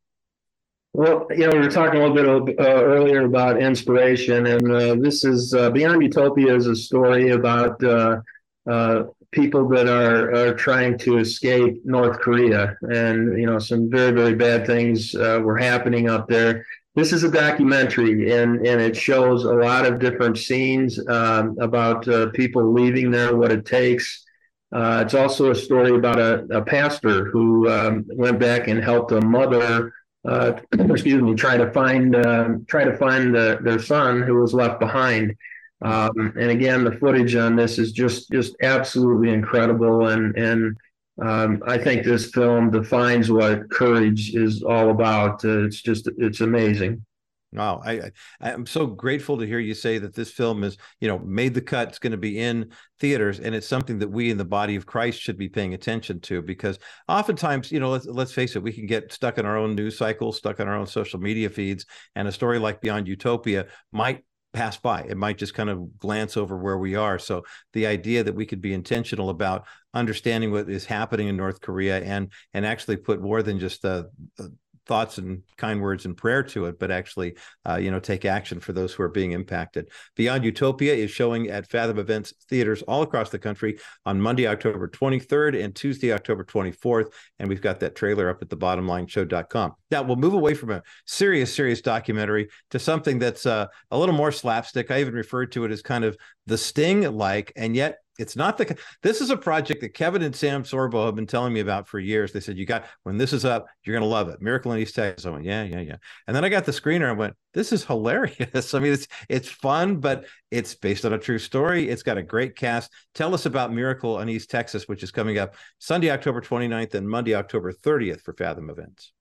Well, you know, we were talking a little bit uh, earlier about inspiration, and uh, this is uh, Beyond Utopia is a story about uh, uh, people that are, are trying to escape North Korea, and you know some very very bad things uh, were happening up there. This is a documentary, and and it shows a lot of different scenes um, about uh, people leaving there, what it takes. Uh, it's also a story about a, a pastor who um, went back and helped a mother. Uh, [clears throat] excuse me, try to find uh, try to find the, their son who was left behind um, and again, the footage on this is just just absolutely incredible, and and um, I think this film defines what courage is all about. Uh, it's just it's amazing. Wow, I, I am so grateful to hear you say that this film is, you know, made the cut. It's going to be in theaters, and it's something that we in the body of Christ should be paying attention to because oftentimes, you know, let's let's face it, we can get stuck in our own news cycle, stuck in our own social media feeds, and a story like Beyond Utopia might pass by. It might just kind of glance over where we are. So the idea that we could be intentional about understanding what is happening in North Korea and and actually put more than just the, the thoughts and kind words and prayer to it, but actually, uh, you know, take action for those who are being impacted. Beyond Utopia is showing at Fathom Events theaters all across the country on Monday, October 23rd and Tuesday, October 24th. And we've got that trailer up at the bottomlineshow.com. Now we'll move away from a serious, serious documentary to something that's uh, a little more slapstick. I even referred to it as kind of the sting like, and yet it's not the this is a project that Kevin and Sam Sorbo have been telling me about for years. They said you got when this is up, you're gonna love it. Miracle in East Texas. I went, yeah, yeah, yeah. And then I got the screener and went, this is hilarious. [laughs] I mean, it's it's fun, but it's based on a true story. It's got a great cast. Tell us about Miracle in East Texas, which is coming up Sunday, October 29th and Monday, October 30th for Fathom Events.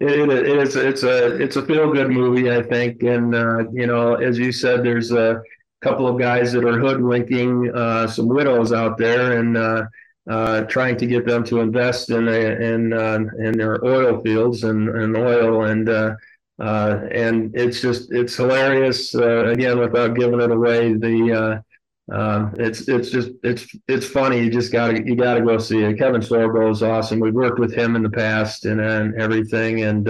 It, it is it's a it's a feel good movie, I think, and uh, you know, as you said, there's a couple of guys that are hoodwinking uh, some widows out there and uh, uh, trying to get them to invest in in uh, in their oil fields and, and oil and uh, uh, and it's just it's hilarious again without giving it away the it's it's just it's it's funny. You just gotta you gotta go see it. Kevin Sorbo is awesome. We've worked with him in the past and, and everything and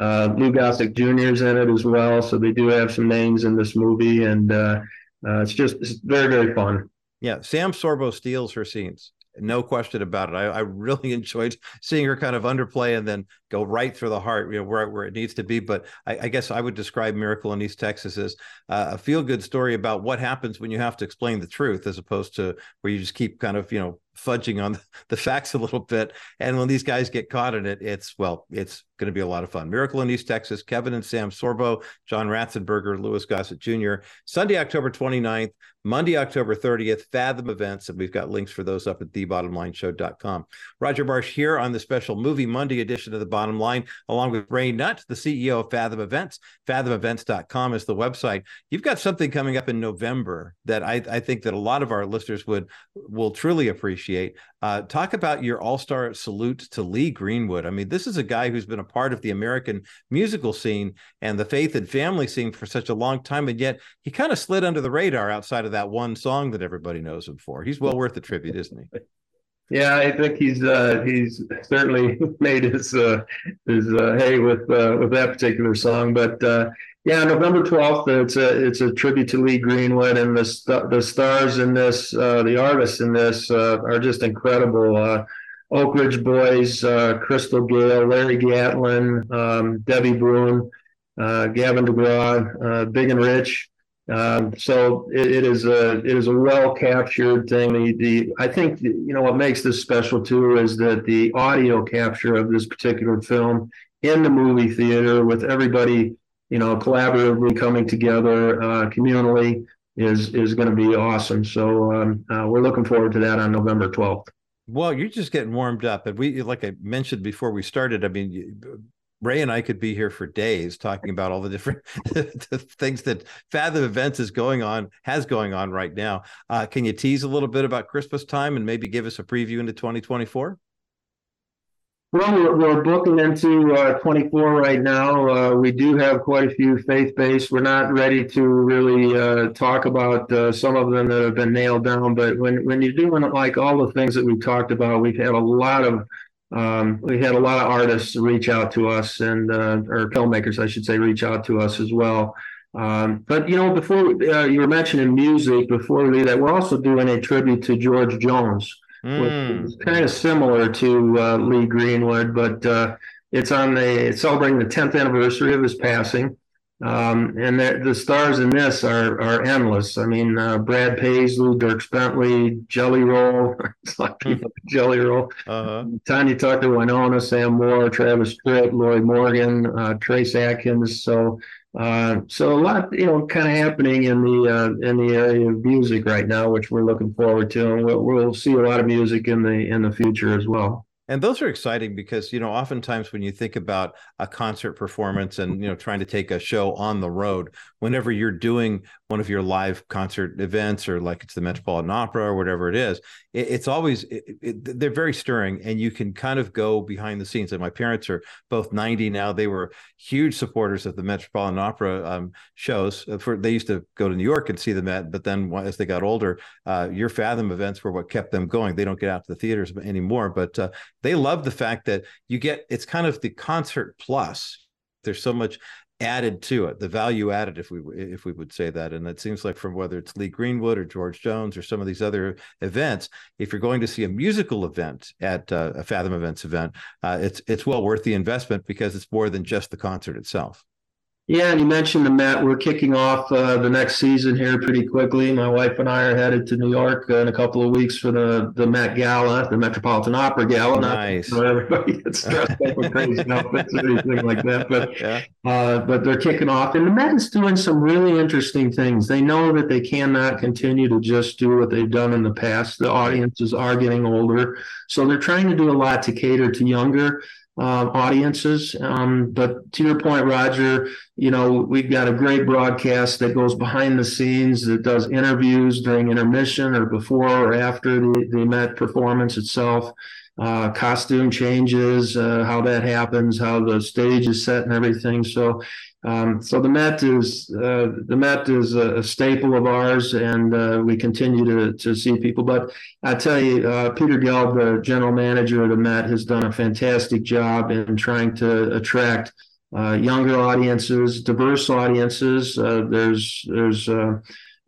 uh, Lou Gossett Jr. is in it as well, so they do have some names in this movie, and uh, uh, it's just it's very very fun. Yeah, Sam Sorbo steals her scenes, no question about it. I, I really [laughs] enjoyed seeing her kind of underplay and then go right through the heart, you know, where where it needs to be. But I, I guess I would describe Miracle in East Texas as uh, a feel good story about what happens when you have to explain the truth, as opposed to where you just keep kind of you know fudging on [laughs] the facts a little bit. And when these guys get caught in it, it's well, it's going to be a lot of fun. Miracle in East Texas, Kevin and Sam Sorbo, John Ratzenberger, Louis Gossett Jr., Sunday, October 29th, Monday, October 30th, Fathom events. And we've got links for those up at thebottomlineshow.com. Roger Marsh here on the special Movie Monday edition of The Bottom Line, along with Ray Nutt, the CEO of Fathom Events. FathomEvents.com is the website. You've got something coming up in November that I, I think that a lot of our listeners would will truly appreciate. Uh, talk about your all-star salute to Lee Greenwood. I mean, this is a guy who's been a part of the American musical scene and the faith and family scene for such a long time, and yet he kind of slid under the radar outside of that one song that everybody knows him for. He's well worth the tribute, isn't he? [laughs] Yeah, I think he's uh, he's certainly [laughs] made his uh, his uh, hay with uh, with that particular song. But uh, yeah, November twelfth, it's a it's a tribute to Lee Greenwood, and the st- the stars in this, uh, the artists in this, are just incredible. Oak Ridge Boys, Crystal Gayle, Larry Gatlin, um, Debbie Bruin, Gavin DeGraw, Big and Rich. Um, so it, it is a it is a well captured thing. The, the I think you know what makes this special too is that the audio capture of this particular film in the movie theater with everybody you know collaboratively coming together uh, communally is is going to be awesome. So um, uh, we're looking forward to that on November twelfth. Well, you're just getting warmed up, and we, like I mentioned before we started. I mean, Ray and I could be here for days talking about all the different [laughs] the things that Fathom Events is going on, has going on right now. Uh, can you tease a little bit about Christmas time and maybe give us a preview into 2024? Well, we're, we're booking into uh, 24 right now. Uh, we do have quite a few faith based. We're not ready to really uh, talk about uh, some of them that have been nailed down. But when, when you're doing like all the things that we've talked about, we've had a lot of um, we had a lot of artists reach out to us and uh, or filmmakers, I should say, reach out to us as well. Um, but you know, before uh, you were mentioning music, before we leave that, we're also doing a tribute to George Jones, mm. which is kind of similar to uh, Lee Greenwood, but uh, it's on the it's celebrating the 10th anniversary of his passing. Um, and the, the, stars in this are are endless. I mean, uh, Brad Paisley, Dierks Bentley, Jelly Roll, [laughs] Jelly Roll, uh-huh. Tanya Tucker, Wynonna, Sam Moore, Travis Tritt, Lorrie Morgan, uh, Trace Atkins. So, uh, so a lot, you know, kind of happening in the uh, in the area of music right now, which we're looking forward to, and we'll, we'll see a lot of music in the in the future as well. And those are exciting because, you know, oftentimes when you think about a concert performance and, you know, trying to take a show on the road, whenever you're doing one of your live concert events or like it's the Metropolitan Opera or whatever it is, it, it's always, it, it, they're very stirring and you can kind of go behind the scenes. And my parents are both 90 now. They were huge supporters of the Metropolitan Opera um, shows. Uh, for They used to go to New York and see them at, but then as they got older, uh, your Fathom events were what kept them going. They don't get out to the theaters anymore, but uh, they love the fact that you get it's kind of the concert plus. There's so much added to it, the value added, if we if we would say that. And it seems like from whether it's Lee Greenwood or George Jones or some of these other events, if you're going to see a musical event at uh, a Fathom Events event, uh, it's it's well worth the investment because it's more than just the concert itself. Yeah, and you mentioned the Met. We're kicking off uh, the next season here pretty quickly. My wife and I are headed to New York uh, in a couple of weeks for the the Met Gala, the Metropolitan Opera Gala. Nice. Not, everybody gets dressed up with crazy outfits or anything like that, but Yeah. uh, but they're kicking off, and the Met is doing some really interesting things. They know that they cannot continue to just do what they've done in the past. The audiences are getting older, so they're trying to do a lot to cater to younger uh, audiences. Um, but to your point, Roger, you know, we've got a great broadcast that goes behind the scenes that does interviews during intermission or before or after the, the Met performance itself. Uh, costume changes, uh, how that happens, how the stage is set, and everything. So, um, so the Met is uh, the Met is a, a, staple of ours, and uh, we continue to to see people. But I tell you, uh, Peter Gelb, the general manager of the Met, has done a fantastic job in trying to attract uh, younger audiences, diverse audiences. Uh, there's there's uh,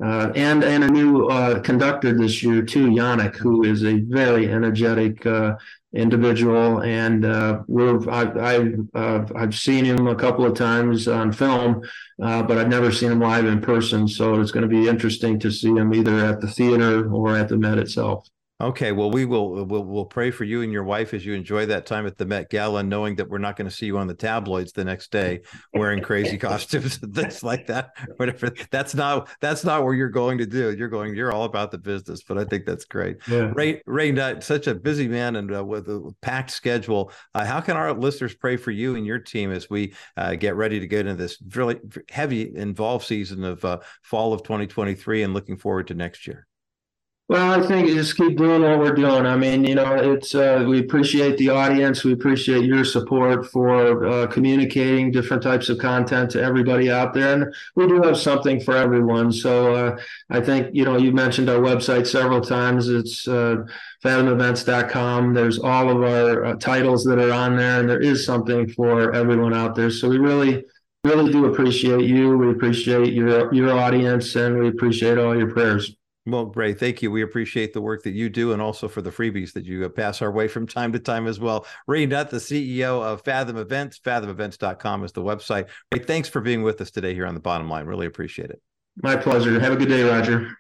uh, and and a new uh, conductor this year too, Yannick, who is a very energetic uh, individual, and uh, we're I, I uh, I've seen him a couple of times on film, uh, but I've never seen him live in person. So it's going to be interesting to see him either at the theater or at the Met itself. Okay, well, we will we'll, we'll pray for you and your wife as you enjoy that time at the Met Gala, knowing that we're not going to see you on the tabloids the next day wearing crazy [laughs] costumes and things like that. Whatever. That's not that's not where you're going to do. You're going. You're all about the business. But I think that's great. Yeah. Ray Ray Nutt, such a busy man and uh, with a packed schedule. Uh, how can our listeners pray for you and your team as we uh, get ready to get into this really heavy involved season of uh, fall of 2023 and looking forward to next year? Well, I think just keep doing what we're doing. I mean, you know, it's uh, we appreciate the audience. We appreciate your support for uh, communicating different types of content to everybody out there, and we do have something for everyone. So uh, I think you know you mentioned our website several times. It's uh, fathomevents.com. There's all of our uh, titles that are on there, and there is something for everyone out there. So we really really do appreciate you. We appreciate your your audience, and we appreciate all your prayers. Well, great. Thank you. We appreciate the work that you do and also for the freebies that you uh, pass our way from time to time as well. Ray Nutt, the CEO of Fathom Events, fathomevents.com is the website. Ray, thanks for being with us today here on the bottom line. Really appreciate it. My pleasure. Have a good day, Roger.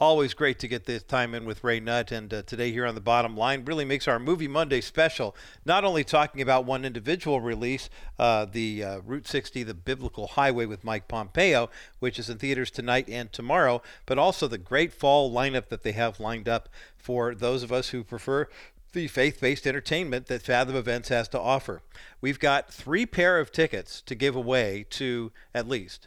Always great to get this time in with Ray Nutt. And uh, today, here on the bottom line, really makes our Movie Monday special. Not only talking about one individual release, uh, the uh, Route 60, the Biblical Highway with Mike Pompeo, which is in theaters tonight and tomorrow, but also the great fall lineup that they have lined up for those of us who prefer the faith based entertainment that Fathom Events has to offer. We've got three pair of tickets to give away to at least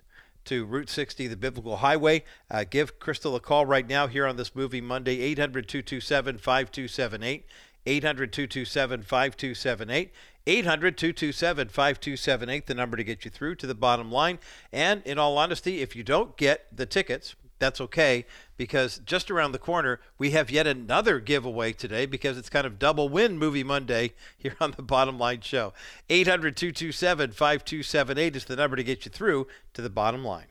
to Route 60, the Biblical Highway. Uh, give Crystal a call right now here on this movie Monday, 800 227 5278. 800 227 5278. 800 227 5278, the number to get you through to the bottom line. And in all honesty, if you don't get the tickets, that's okay because just around the corner we have yet another giveaway today because it's kind of double win movie monday [laughs] here on the bottom line show. 800-227-5278 is the number to get you through to the bottom line.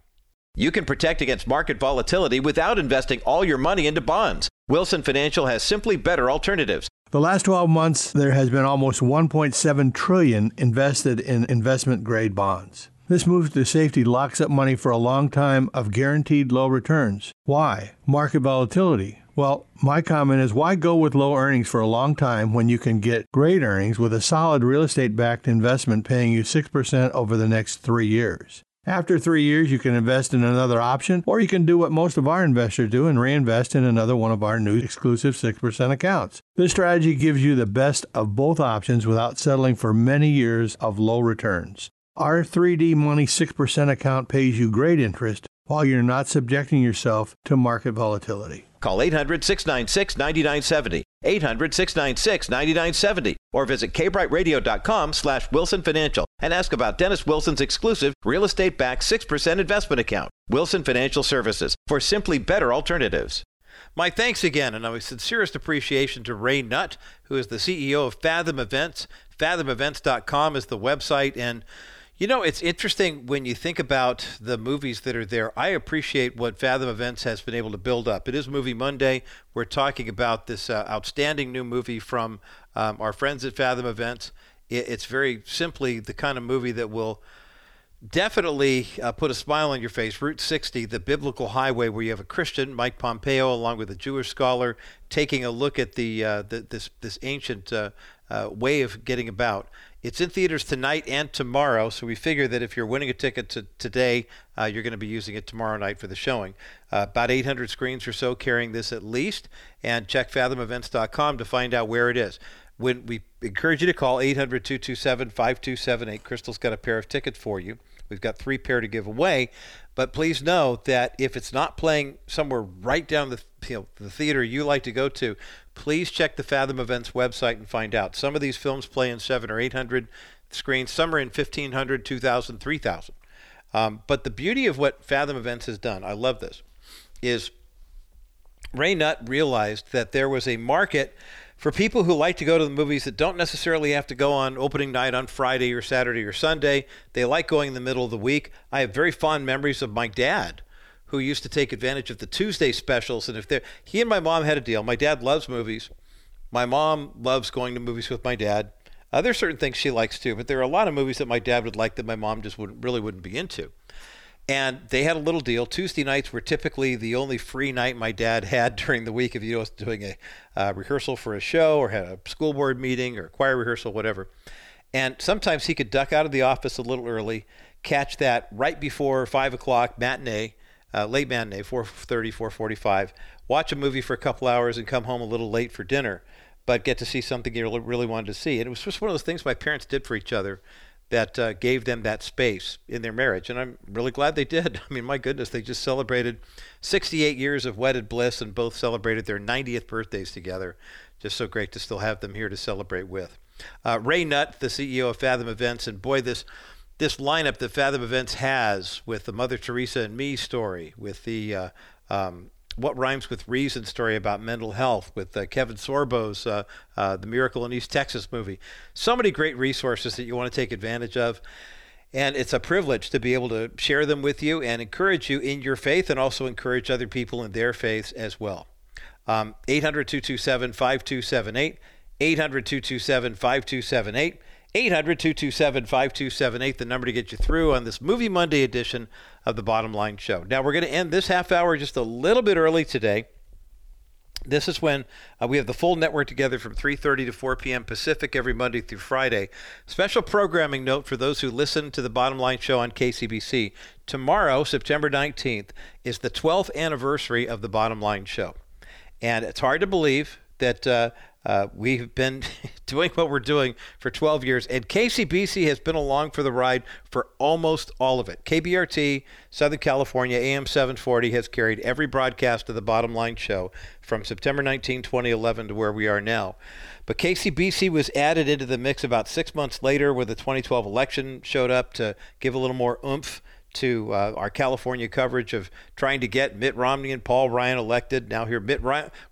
You can protect against market volatility without investing all your money into bonds. Wilson financial has simply better alternatives. The last 12 months there has been almost 1.7 trillion invested in investment grade bonds this move to safety locks up money for a long time of guaranteed low returns. Why? Market volatility. Well, my comment is why go with low earnings for a long time when you can get great earnings with a solid real estate backed investment paying you 6% over the next three years? After three years, you can invest in another option, or you can do what most of our investors do and reinvest in another one of our new exclusive 6% accounts. This strategy gives you the best of both options without settling for many years of low returns. Our 3D Money 6% account pays you great interest while you're not subjecting yourself to market volatility. Call 800 696 9970, 800 696 9970, or visit kbrightradio.com slash Wilson Financial and ask about Dennis Wilson's exclusive real estate backed 6% investment account, Wilson Financial Services, for simply better alternatives. My thanks again and my sincerest appreciation to Ray Nutt, who is the CEO of Fathom Events. FathomEvents.com is the website and you know, it's interesting when you think about the movies that are there. I appreciate what Fathom Events has been able to build up. It is Movie Monday. We're talking about this uh, outstanding new movie from um, our friends at Fathom Events. It, it's very simply the kind of movie that will definitely uh, put a smile on your face. Route 60, the biblical highway, where you have a Christian, Mike Pompeo, along with a Jewish scholar, taking a look at the, uh, the this this ancient uh, uh, way of getting about. It's in theaters tonight and tomorrow, so we figure that if you're winning a ticket to today, uh, you're going to be using it tomorrow night for the showing. Uh, about 800 screens or so carrying this at least, and check fathomevents.com to find out where it is when we encourage you to call 800 227 5278. Crystal's got a pair of tickets for you. We've got three pair to give away. But please know that if it's not playing somewhere right down the, you know, the theater you like to go to, please check the Fathom Events website and find out. Some of these films play in seven or 800 screens, some are in 1500, 2000, 3000. Um, but the beauty of what Fathom Events has done, I love this, is Ray Nutt realized that there was a market for people who like to go to the movies that don't necessarily have to go on opening night on Friday or Saturday or Sunday, they like going in the middle of the week. I have very fond memories of my dad who used to take advantage of the Tuesday specials and if there he and my mom had a deal. My dad loves movies. My mom loves going to movies with my dad. Uh, there's certain things she likes too, but there are a lot of movies that my dad would like that my mom just wouldn't really wouldn't be into. And they had a little deal. Tuesday nights were typically the only free night my dad had [laughs] during the week if he was doing a uh, rehearsal for a show or had a school board meeting or choir rehearsal, whatever. And sometimes he could duck out of the office a little early, catch that right before five o'clock matinee, uh, late matinee, 4:30, 4:45, watch a movie for a couple hours, and come home a little late for dinner, but get to see something you really wanted to see. And it was just one of those things my parents did for each other that uh, gave them that space in their marriage. And I'm really glad they did. [laughs] I mean, my goodness, they just celebrated 68 years of wedded bliss and both celebrated their 90th birthdays together. Just so great to still have them here to celebrate with. Uh, Ray Nutt, the CEO of Fathom Events, and boy, this this lineup that Fathom Events has with the Mother Teresa and Me story, with the uh, um, what Rhymes with Reason story about mental health with uh, Kevin Sorbo's uh, uh, The Miracle in East Texas movie. So many great resources that you want to take advantage of. And it's a privilege to be able to share them with you and encourage you in your faith and also encourage other people in their faiths as well. Um, 800 227 5278. 800 227 5278. 800 227 5278, the number to get you through on this Movie Monday edition of the Bottom Line Show. Now, we're going to end this half hour just a little bit early today. This is when uh, we have the full network together from 3:30 to 4 p.m. Pacific every Monday through Friday. Special programming note for those who listen to the Bottom Line Show on KCBC. Tomorrow, September 19th, is the 12th anniversary of the Bottom Line Show, and it's hard to believe that uh, uh, we've been [laughs] doing what we're doing for 12 years, and KCBC has been along for the ride for almost all of it. KBRT, Southern California, AM 740 has carried every broadcast of the Bottom Line Show from September 19, 2011 to where we are now. But KCBC was added into the mix about six months later when the 2012 election showed up to give a little more oomph to uh, our California coverage of trying to get Mitt Romney and Paul Ryan elected. Now, here, Mitt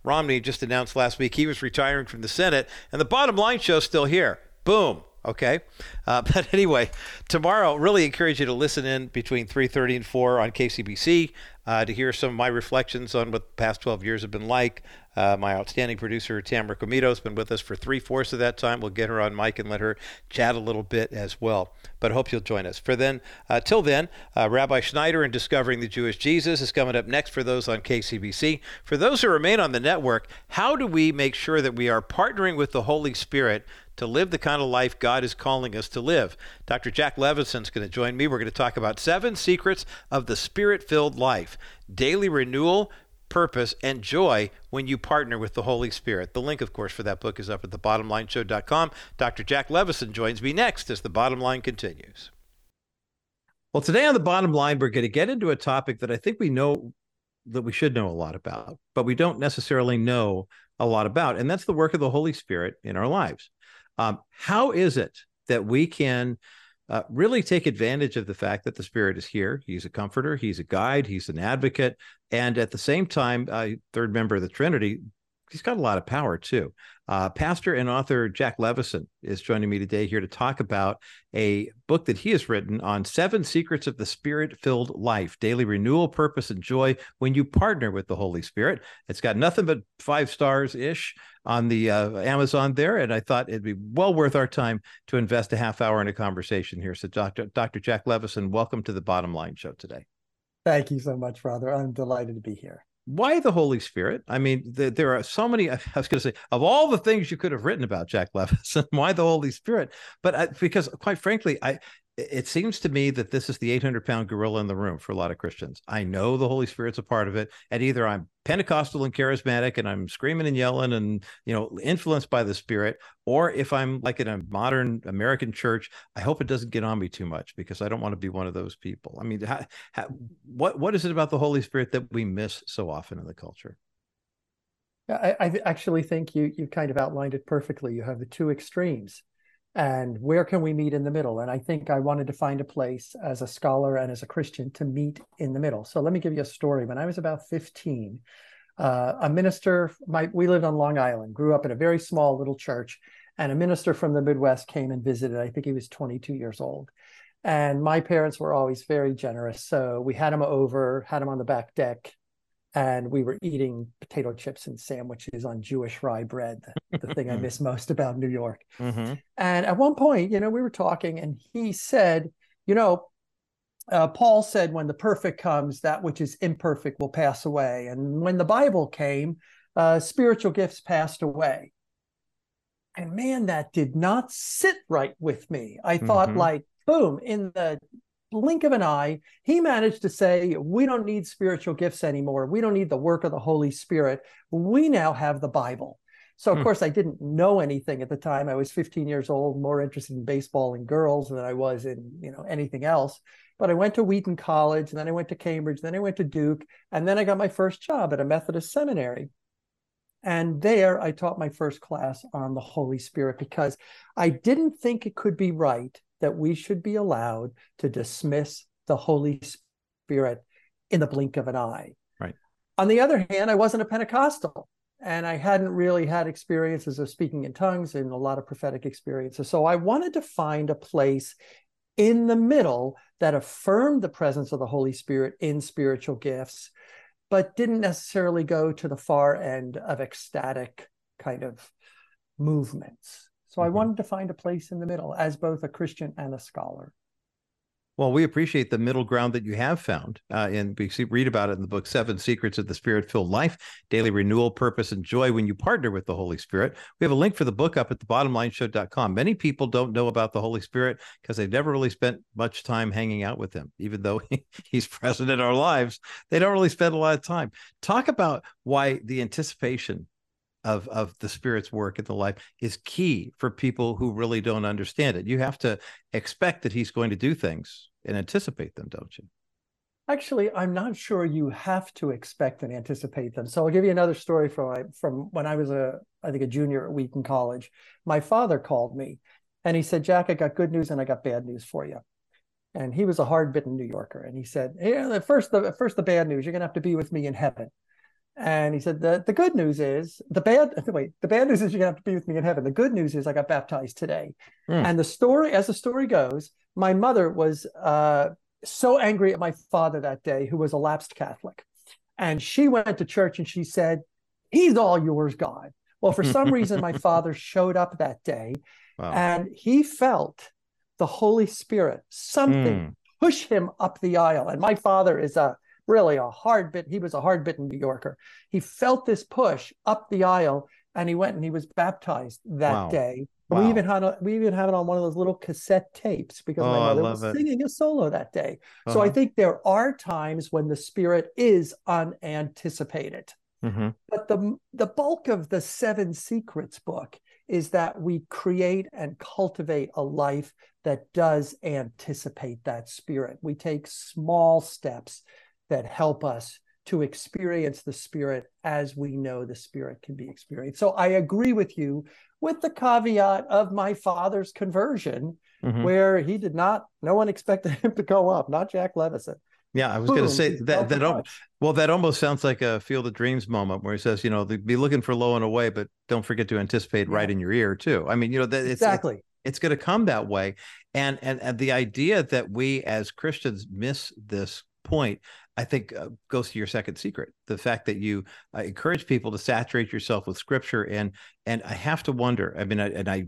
Romney just announced last week he was retiring from the Senate, and the bottom line show's still here. Boom. Okay, uh, [laughs] but anyway, tomorrow really encourage you to listen in between 3:30 and 4 on KCBC uh, to hear some of my reflections on what the past 12 years have been like. Uh, my outstanding producer, Tamara Comito, has been with us for three fourths of that time. We'll get her on mic and let her chat a little bit as well. But I hope you'll join us. For then, uh, till then, uh, Rabbi Schneider and Discovering the Jewish Jesus is coming up next for those on KCBC. For those who remain on the network, how do we make sure that we are partnering with the Holy Spirit to live the kind of life God is calling us to live. Dr. Jack Levison's going to join me. We're going to talk about seven secrets of the spirit filled life, daily renewal, purpose, and joy when you partner with the Holy Spirit. The link, of course, for that book is up at thebottomlineshow.com. Dr. Jack Levison joins me next as the bottom line continues. Well, today on the bottom line, we're going to get into a topic that I think we know that we should know a lot about, but we don't necessarily know a lot about, and that's the work of the Holy Spirit in our lives. Um, how is it that we can uh, really take advantage of the fact that the Spirit is here. He's a comforter, He's a guide, He's an advocate, and at the same time, uh, third member of the Trinity, he's got a lot of power too. Uh, pastor and author Jack Levison is joining me today here to talk about a book that he has written on seven secrets of the spirit filled life, daily renewal, purpose, and joy when you partner with the Holy Spirit. It's got nothing but five stars ish on the uh, Amazon there. And I thought it'd be well worth our time to invest a half hour in a conversation here. So, Dr. Dr. Jack Levison, welcome to the Bottom Line Show today. Thank you so much, Father. I'm delighted to be here why the Holy Spirit? I mean, the, there are so many. [laughs] I was going to say, of all the things you could have written about Jack Levison, [laughs] why the Holy Spirit? But I, because, quite frankly, I it seems to me that this is the 800 pound gorilla in the room for a lot of Christians. I know the Holy Spirit's a part of it. And either I'm Pentecostal and charismatic and I'm screaming and yelling and, you know, influenced by the Spirit, or if I'm like in a modern American church, I hope it doesn't get on me too much because I don't want to be one of those people. I mean, how, how, what, what is it about the Holy Spirit that we miss so often in the culture? I, I actually think you you kind of outlined it perfectly. You have the two extremes and where can we meet in the middle? And i think i wanted to find a place as a scholar and as a christian to meet in the middle. So let me give you a story. When i was about 15 uh, a minister my, we lived on long island grew up in a very small little church and a minister from the midwest came and visited. I think he was 22 years old. And my parents were always very generous so we had him over had him on the back deck and we were eating potato chips and sandwiches on Jewish rye bread, the, the thing I [laughs] miss most about New York. Mm-hmm. And at one point, you know, we were talking, and he said, you know, uh, Paul said, when the perfect comes, that which is imperfect will pass away. And when the Bible came, uh, spiritual gifts passed away. And man, that did not sit right with me. I thought, mm-hmm. like, boom, in the blink of an eye, he managed to say, We don't need spiritual gifts anymore. We don't need the work of the Holy Spirit. We now have the Bible. So, of hmm. course, I didn't know anything at the time. I was 15 years old, more interested in baseball and girls than I was in, you know, anything else. But I went to Wheaton College, and then I went to Cambridge, then I went to Duke, and then I got my first job at a Methodist seminary. And there I taught my first class on the Holy Spirit because I didn't think it could be right that we should be allowed to dismiss the Holy Spirit in the blink of an eye. Right. On the other hand, I wasn't a Pentecostal and I hadn't really had experiences of speaking in tongues and a lot of prophetic experiences. So I wanted to find a place in the middle that affirmed the presence of the Holy Spirit in spiritual gifts, but didn't necessarily go to the far end of ecstatic kind of movements. So mm-hmm. I wanted to find a place in the middle as both a Christian and a scholar. Well, we appreciate the middle ground that you have found. Uh, and we see, read about it in the book, Seven Secrets of the Spirit Filled Life Daily Renewal, Purpose, and Joy when you partner with the Holy Spirit. We have a link for the book up at the thebottomlineshow.com. Many people don't know about the Holy Spirit because they've never really spent much time hanging out with him, even though [laughs] he's present in our lives. They don't really spend a lot of time. Talk about why the anticipation of of the spirit's work in the life is key for people who really don't understand it. You have to expect that he's going to do things and anticipate them don't you? Actually i'm not sure you have to expect and anticipate them. So i'll give you another story from from when i was a i think a junior at wheaton college. My father called me and he said jack i got good news and i got bad news for you. And he was a hard-bitten new yorker and he said hey, the first the first the bad news you're going to have to be with me in heaven and he said, the, the good news is the bad [laughs] wait, the bad news is you're gonna have to be with me in heaven. The good news is I got baptized today. Mm. And the story, as the story goes, my mother was uh, so angry at my father that day, who was a lapsed Catholic. And she went to church and she said, He's all yours, God. Well, for some reason, my [laughs] father showed up that day wow. and he felt the Holy Spirit, something mm. push him up the aisle. And my father is a really a hard bit. He was a hard bitten New Yorker. He felt this push up the aisle and he went and he was baptized that wow. day. Wow. We even had a, we even have it on one of those little cassette tapes because oh, my mother was it. singing a solo that day. Uh-huh. So I uh-huh. think there are times when the spirit is unanticipated. Mm-hmm. But the the bulk of the Seven Secrets book is that we create and cultivate a life that does anticipate that spirit. We take small steps that help us to experience the spirit as we know the spirit can be experienced. So I agree with you with the caveat of my father's conversion, mm-hmm. where he did not, no one expected him to go up, not Jack Levison. Yeah, I was going to say that that al- well that almost sounds like a Field of Dreams moment where he says, you know, be looking for low and away, but don't forget to anticipate right Yeah. in your ear too. I mean, you know, that it's, it's exactly. it's going to come that way and, and and the idea that we as christians miss this point i think uh, goes to your second secret the fact that you uh, encourage people to saturate yourself with scripture. And and i have to wonder i mean I, and i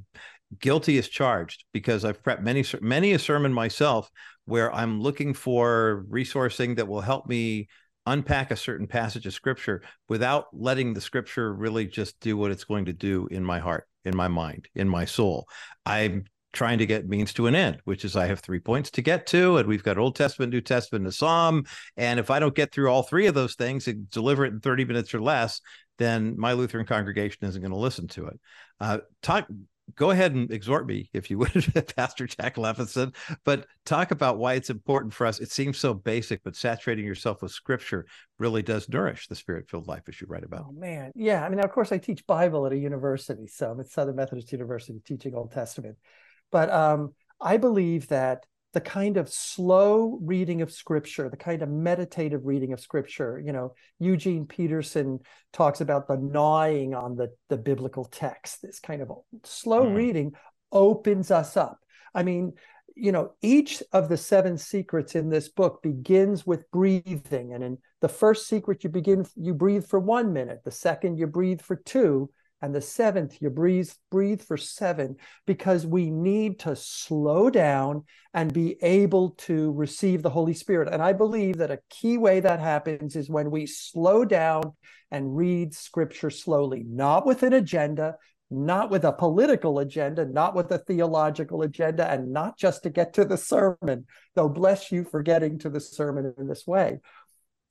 guilty as charged because i've prepped many many a sermon myself where i'm looking for resourcing that will help me unpack a certain passage of scripture without letting the scripture really just do what it's going to do in my heart in my mind in my soul. I'm trying to get means to an end which is i have three points to get to and we've got old testament new testament and psalm and if i don't get through all three of those things and deliver it in 30 minutes or less then my lutheran congregation isn't going to listen to it uh, talk go ahead and exhort me if you would [laughs] pastor jack levison but talk about why it's important for us it seems so basic but saturating yourself with scripture really does nourish the spirit filled life as you write about Oh man, yeah. I mean, of course, I teach Bible at a university, so I'm at Southern Methodist University teaching Old Testament. But um, I believe that the kind of slow reading of Scripture, the kind of meditative reading of Scripture, you know, Eugene Peterson talks about the gnawing on the the biblical text. This kind of slow Mm. reading opens us up. I mean, you know, each of the seven secrets in this book begins with breathing. And in the first secret, you begin, you breathe for one minute. The second, you breathe for two. And the seventh, you breathe, breathe for seven, because we need to slow down and be able to receive the Holy Spirit. And I believe that a key way that happens is when we slow down and read scripture slowly, not with an agenda, not with a political agenda, not with a theological agenda, and not just to get to the sermon, though bless you for getting to the sermon in this way,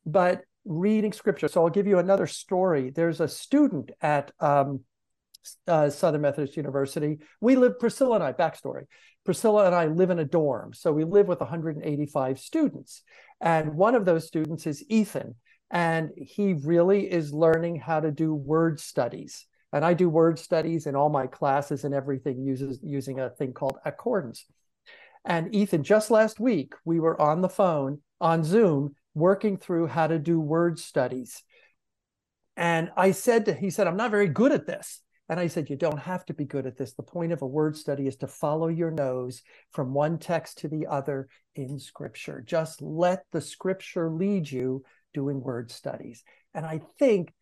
but reading scripture. So I'll give you another story. There's a student at um, uh, Southern Methodist University. We live, Priscilla and I, backstory. Priscilla and I live in a dorm. So we live with 185 students. And one of those students is Ethan. And he really is learning how to do word studies. And I do word studies in all my classes and everything uses using a thing called accordance. And Ethan, just last week, we were on the phone on Zoom working through how to do word studies. And I said to he said, I'm not very good at this. And I said, You don't have to be good at this. The point of a word study is to follow your nose from one text to the other in scripture. Just let the scripture lead you doing word studies. And I think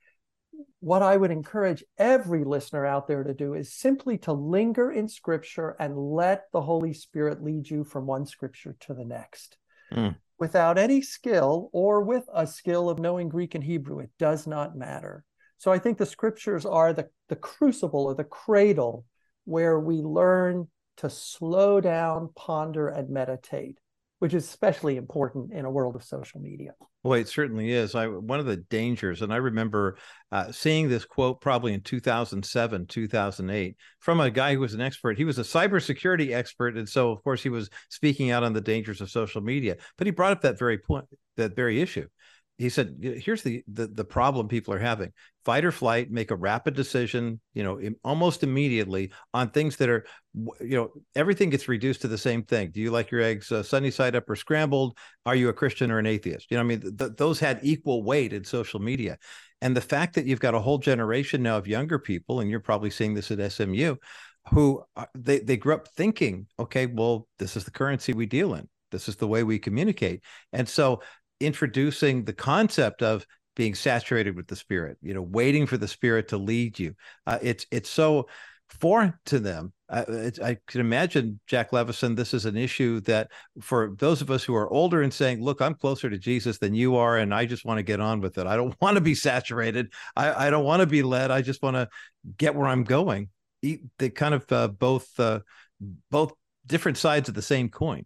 what I would encourage every listener out there to do is simply to linger in scripture and let the Holy Spirit lead you from one scripture to the next. Mm. Without any skill or with a skill of knowing Greek and Hebrew, it does not matter. So I think the scriptures are the, the crucible or the cradle where we learn to slow down, ponder, and meditate, which is especially important in a world of social media. Boy, it certainly is. I one of the dangers, and I remember uh, seeing this quote probably in 2007, 2008, from a guy who was an expert. He was a cybersecurity expert, and so of course he was speaking out on the dangers of social media. But he brought up that very point, that very issue. He said, "Here's the the, the problem people are having: fight or flight, make a rapid decision, you know, almost immediately on things that are, you know, everything gets reduced to the same thing. Do you like your eggs uh, sunny side up or scrambled? Are you a Christian or an atheist? You know, I mean, th- th- those had equal weight in social media, and the fact that you've got a whole generation now of younger people, and you're probably seeing this at SMU, who are, they they grew up thinking, okay, well, this is the currency we deal in. This is the way we communicate, and so introducing the concept of being saturated with the spirit you know waiting for the spirit to lead you. Uh, it's it's so foreign to them. Uh, i can imagine jack levison this is an issue that for those of us who are older and saying look i'm closer to jesus than you are and i just want to get on with it. I don't [laughs] want to be saturated. I, I don't want to be led. I just want to get where i'm going. They kind of uh, both uh, both different sides of the same coin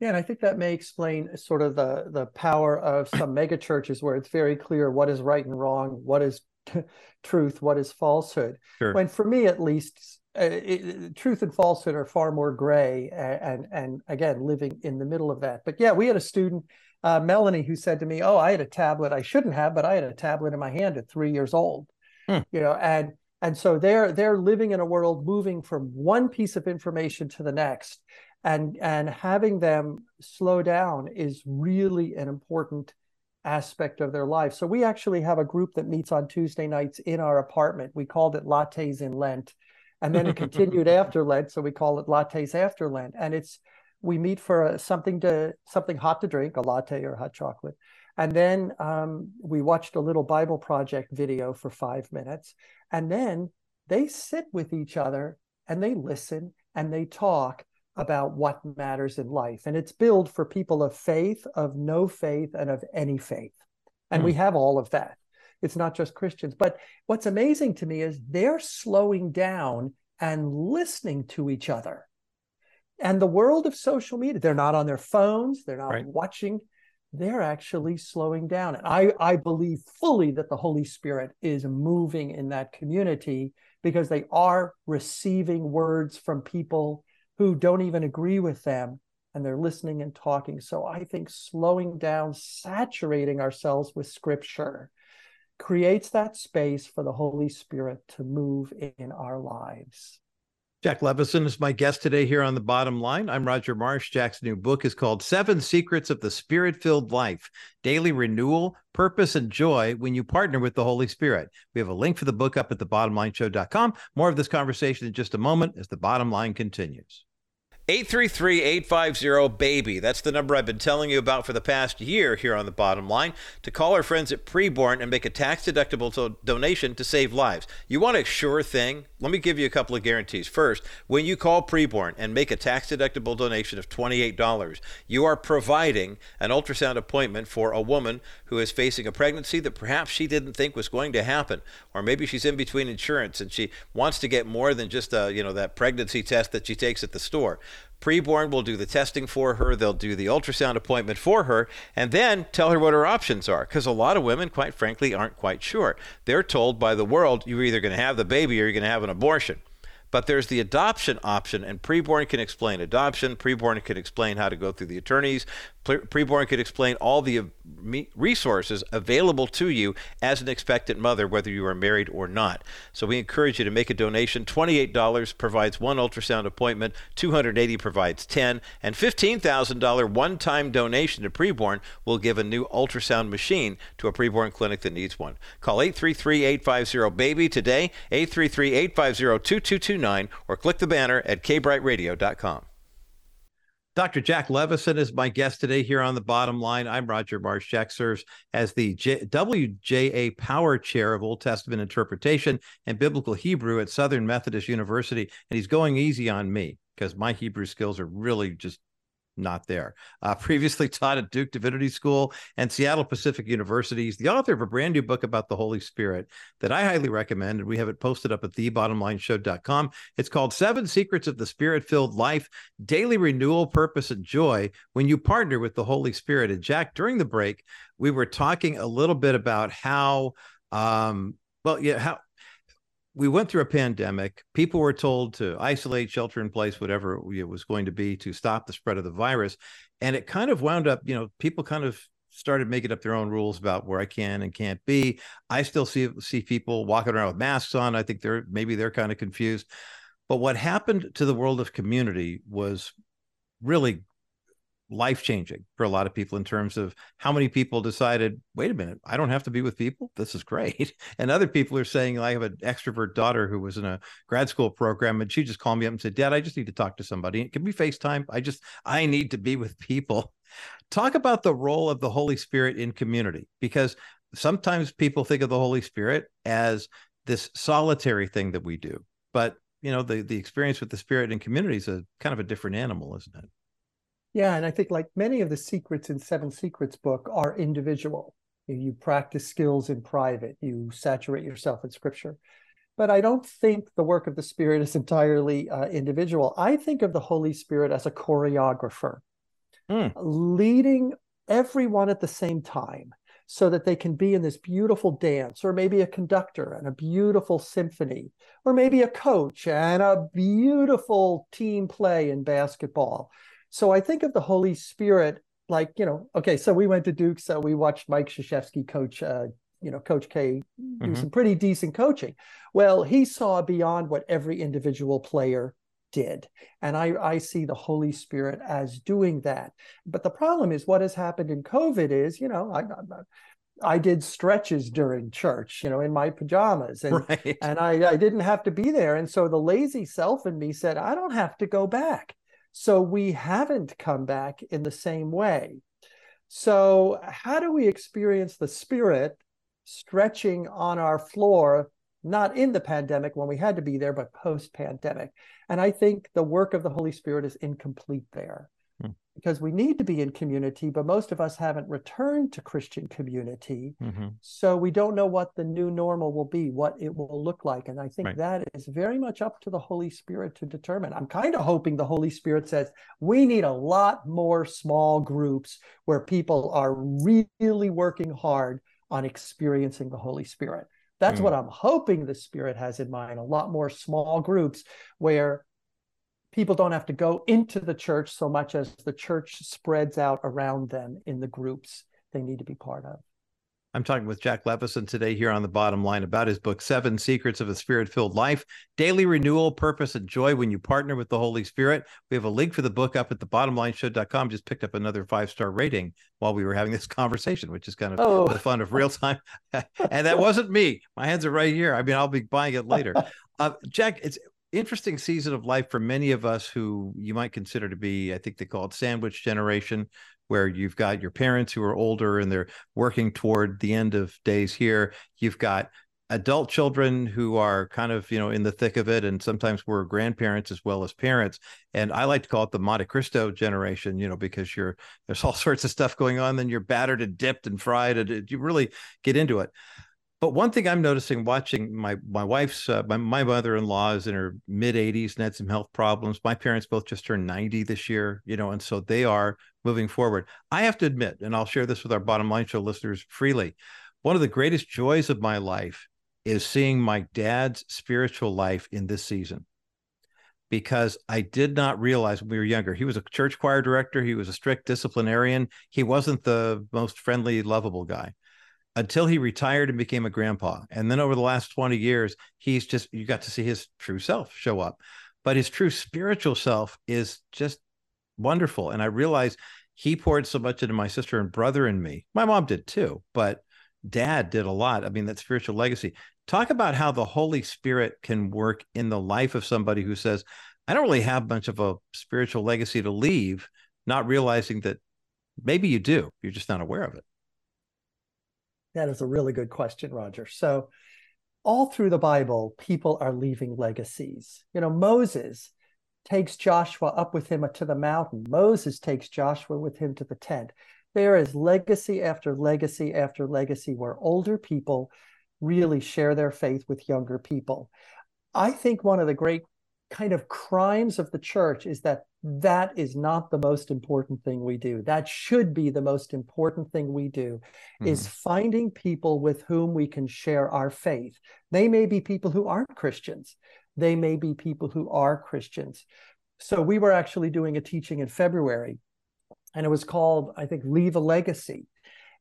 Yeah, and I think that may explain sort of the the power of some mega churches where it's very clear what is right and wrong, what is truth, what is falsehood. Sure. When for me at least, uh, it, truth and falsehood are far more gray, and, and and again living in the middle of that. But yeah, we had a student, uh, Melanie, who said to me, "Oh, I had a tablet I shouldn't have, but I had a tablet in my hand at three years old." Hmm. You know, and and so they're they're living in a world moving from one piece of information to the next and and having them slow down is really an important aspect of their life. So we actually have a group that meets on Tuesday nights in our apartment. We called it Lattes in Lent. And then it [laughs] continued after Lent, so we call it Lattes after Lent. And it's we meet for a, something to something hot to drink, a latte or hot chocolate. And then um, we watched a little Bible project video for five minutes. And then they sit with each other and they listen and they talk about what matters in life. And it's built for people of faith, of no faith, and of any faith. And mm. we hmm. have all of that. It's not just Christians. But what's amazing to me is they're slowing down and listening to each other. And the world of social media, they're not on their phones, they're not right. watching, they're actually slowing down. And I, I believe fully that the Holy Spirit is moving in that community because they are receiving words from people who don't even agree with them and they're listening and talking. So I think slowing down, saturating ourselves with scripture creates that space for the Holy Spirit to move in our lives. Jack Levison is my guest today here on the bottom line. I'm Roger Marsh. Jack's new book is called Seven Secrets of the Spirit Filled Life Daily Renewal, Purpose, and Joy When You Partner with the Holy Spirit. We have a link for the book up at thebottomlineshow.com. More of this conversation in just a moment as the bottom line continues. 833 850 BABY. That's the number I've been telling you about for the past year here on the bottom line to call our friends at Preborn and make a tax deductible to donation to save lives. You want a sure thing? Let me give you a couple of guarantees. First, when you call Preborn and make a tax deductible donation of $28, you are providing an ultrasound appointment for a woman who is facing a pregnancy that perhaps she didn't think was going to happen, or maybe she's in between insurance and she wants to get more than just a, you know that pregnancy test that she takes at the store. Preborn will do the testing for her. They'll do the ultrasound appointment for her and then tell her what her options are. Because a lot of women, quite frankly, aren't quite sure. They're told by the world, you're either going to have the baby or you're going to have an abortion. But there's the adoption option, and preborn can explain adoption. Preborn can explain how to go through the attorneys. Preborn could explain all the resources available to you as an expectant mother, whether you are married or not. So we encourage you to make a donation. $28 provides one ultrasound appointment, $280 provides 10, and $15,000 one-time donation to Preborn will give a new ultrasound machine to a preborn clinic that needs one. Call 833-850-BABY today, 833-850-2229, or click the banner at kbrightradio.com. Dr. Jack Levison is my guest today here on the bottom line. I'm Roger Marsh. Jack serves as the J- WJA Power Chair of Old Testament Interpretation and Biblical Hebrew at Southern Methodist University. And he's going easy on me because my Hebrew skills are really just not there. Uh, previously taught at Duke Divinity School and Seattle Pacific University. He's the author of a brand new book about the Holy Spirit that I highly recommend. And we have it posted up at thebottomlineshow.com. It's called Seven Secrets of the Spirit Filled Life Daily Renewal, Purpose, and Joy when you partner with the Holy Spirit. And Jack, during the break, we were talking a little bit about how. Um, well, yeah, how we went through a pandemic. People were told to isolate, shelter in place, whatever it was going to be to stop the spread of the virus. And it kind of wound up, you know, people kind of started making up their own rules about where I can and can't be. I still see see people walking around with masks on. I think they're maybe they're kind of confused. But what happened to the world of community was really life changing for a lot of people in terms of how many people decided, wait a minute, I don't have to be with people. This is great. [laughs] And other people are saying, I have an extrovert daughter who was in a grad school program and she just called me up and said, Dad, I just need to talk to somebody. Can we FaceTime? I just, I need to be with people. [laughs] Talk about the role of the Holy Spirit in community because sometimes people think of the Holy Spirit as this solitary thing that we do. But you know, the the experience with the spirit in community is a kind of a different animal, isn't it? Yeah, and I think like many of the secrets in Seven Secrets book are individual. You practice skills in private, you saturate yourself in scripture. But I don't think the work of the Spirit is entirely uh, individual. I think of the Holy Spirit as a choreographer, mm. leading everyone at the same time so that they can be in this beautiful dance, or maybe a conductor and a beautiful symphony, or maybe a coach and a beautiful team play in basketball. So I think of the Holy Spirit like, you know, okay, so we went to Duke, so we watched Mike Krzyzewski coach, uh, you know, Coach K do mm-hmm. some pretty decent coaching. Well, he saw beyond what every individual player did. And I, I see the Holy Spirit as doing that. But the problem is what has happened in COVID is, you know, I, I did stretches during church, you know, in my pajamas, and right. and I, I didn't have to be there. And so the lazy self in me said, I don't have to go back. So we haven't come back in the same way. So how do we experience the Spirit stretching on our floor not in the pandemic when we had to be there, but post pandemic. And I think the work of the Holy Spirit is incomplete there. Because we need to be in community, but most of us haven't returned to Christian community. Mm-hmm. So we don't know what the new normal will be, what it will look like. And I think right. that is very much up to the Holy Spirit to determine. I'm kind of hoping the Holy Spirit says we need a lot more small groups where people are really working hard on experiencing the Holy Spirit. That's mm. what I'm hoping the Spirit has in mind a lot more small groups where people don't have to go into the church so much as the church spreads out around them in the groups they need to be part of. I'm talking with Jack Levison today here on the bottom line about his book, Seven Secrets of a Spirit Filled Life Daily Renewal, Purpose, and Joy when you partner with the Holy Spirit. We have a link for the book up at the bottomlineshow.com. Just picked up another five star rating while we were having this [laughs] conversation, which is kind of oh. the fun of real time. [laughs] and that wasn't me. My hands are right here. I mean, I'll be buying it later. [laughs] Uh, Jack, it's interesting season of life for many of us who you might consider to be, I think they call it sandwich generation where you've got your parents who are older and they're working toward the end of days here. You've got adult children who are kind of you know in the thick of it and sometimes we're grandparents as well as parents and i like to call it the monte cristo generation you know because you're there's all [laughs] sorts of stuff going on then you're battered and dipped and fried and you really get into it but one thing I'm noticing watching my my wife's uh, my, my mother-in-law is in her mid 80s and had some health problems. My parents both just turned 90 this year, you know, and so they are moving forward. I have to admit, and I'll share this with our bottom line show listeners freely. One of the greatest joys of my life is seeing my dad's spiritual life in this season because I did not realize when we were younger. He was a church choir director, he was a strict disciplinarian. He wasn't the most friendly, lovable guy until he retired and became a grandpa. And then over the last 20 years, he's just, you got to see his true self show up. But his true spiritual self is just wonderful. And I realized he poured so much into my sister and brother and me. My mom did too, but dad did a lot. I mean, that spiritual legacy. Talk about how the Holy Spirit can work in the life of somebody who says, I don't really have much of a spiritual legacy to leave, not realizing that maybe you do. You're just not aware of it. That is a really good question, Roger. So, all through the Bible, people are leaving legacies. You know, Moses takes Joshua up with him to the mountain. Moses takes Joshua with him to the tent. There is legacy after legacy after legacy where older people really share their faith with younger people. I think one of the great kind of crimes of the church is that that is not the most important thing we do. That should be the most important thing we do mm-hmm. is finding people with whom we can share our faith. They may be people who aren't christians. They may be people who are christians. So we were actually doing a teaching in february and it was called i think leave a legacy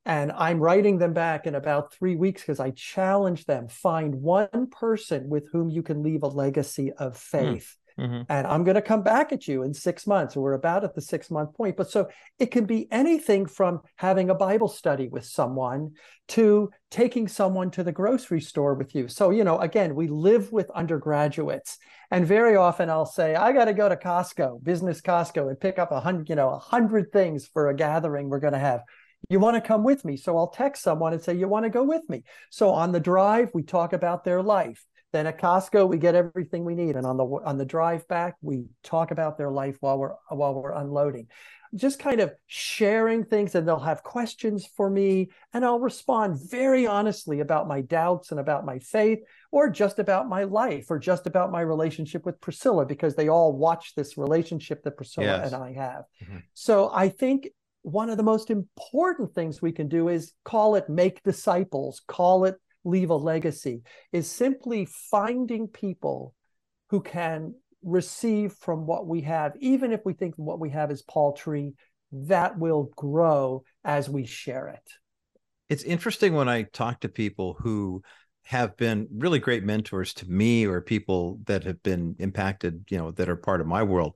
and i'm writing them back in about three weeks because i challenge them find one person with whom you can leave a legacy of hmm. faith Mm-hmm. And I'm going to come back at you in six months. We're about at the six month point. But so it can be anything from having a Bible study with someone to taking someone to the grocery store with you. So, you know, again, we live with undergraduates. And very often I'll say, I got to go to Costco, business Costco, and pick up a hundred, you know, a hundred things for a gathering we're going to have. You want to come with me? So I'll text someone and say, You want to go with me? So on the drive, we talk about their life. Then at Costco, we get everything we need, and on the on the drive back, we talk about their life while we're while we're unloading. Just kind of sharing things, and they'll have questions for me, and I'll respond very honestly about my doubts and about my faith, or just about my life, or just about my relationship with Priscilla, because they all watch this relationship that Priscilla yes. and I have. Mm-hmm. So I think one of the most important things we can do is call it make disciples, call it leave a legacy is simply finding people who can receive from what we have, even if we think what we have is paltry, that will grow as we share it. It's interesting when I talk to people who have been really great mentors to me or people that have been impacted, you know, that are part of my world.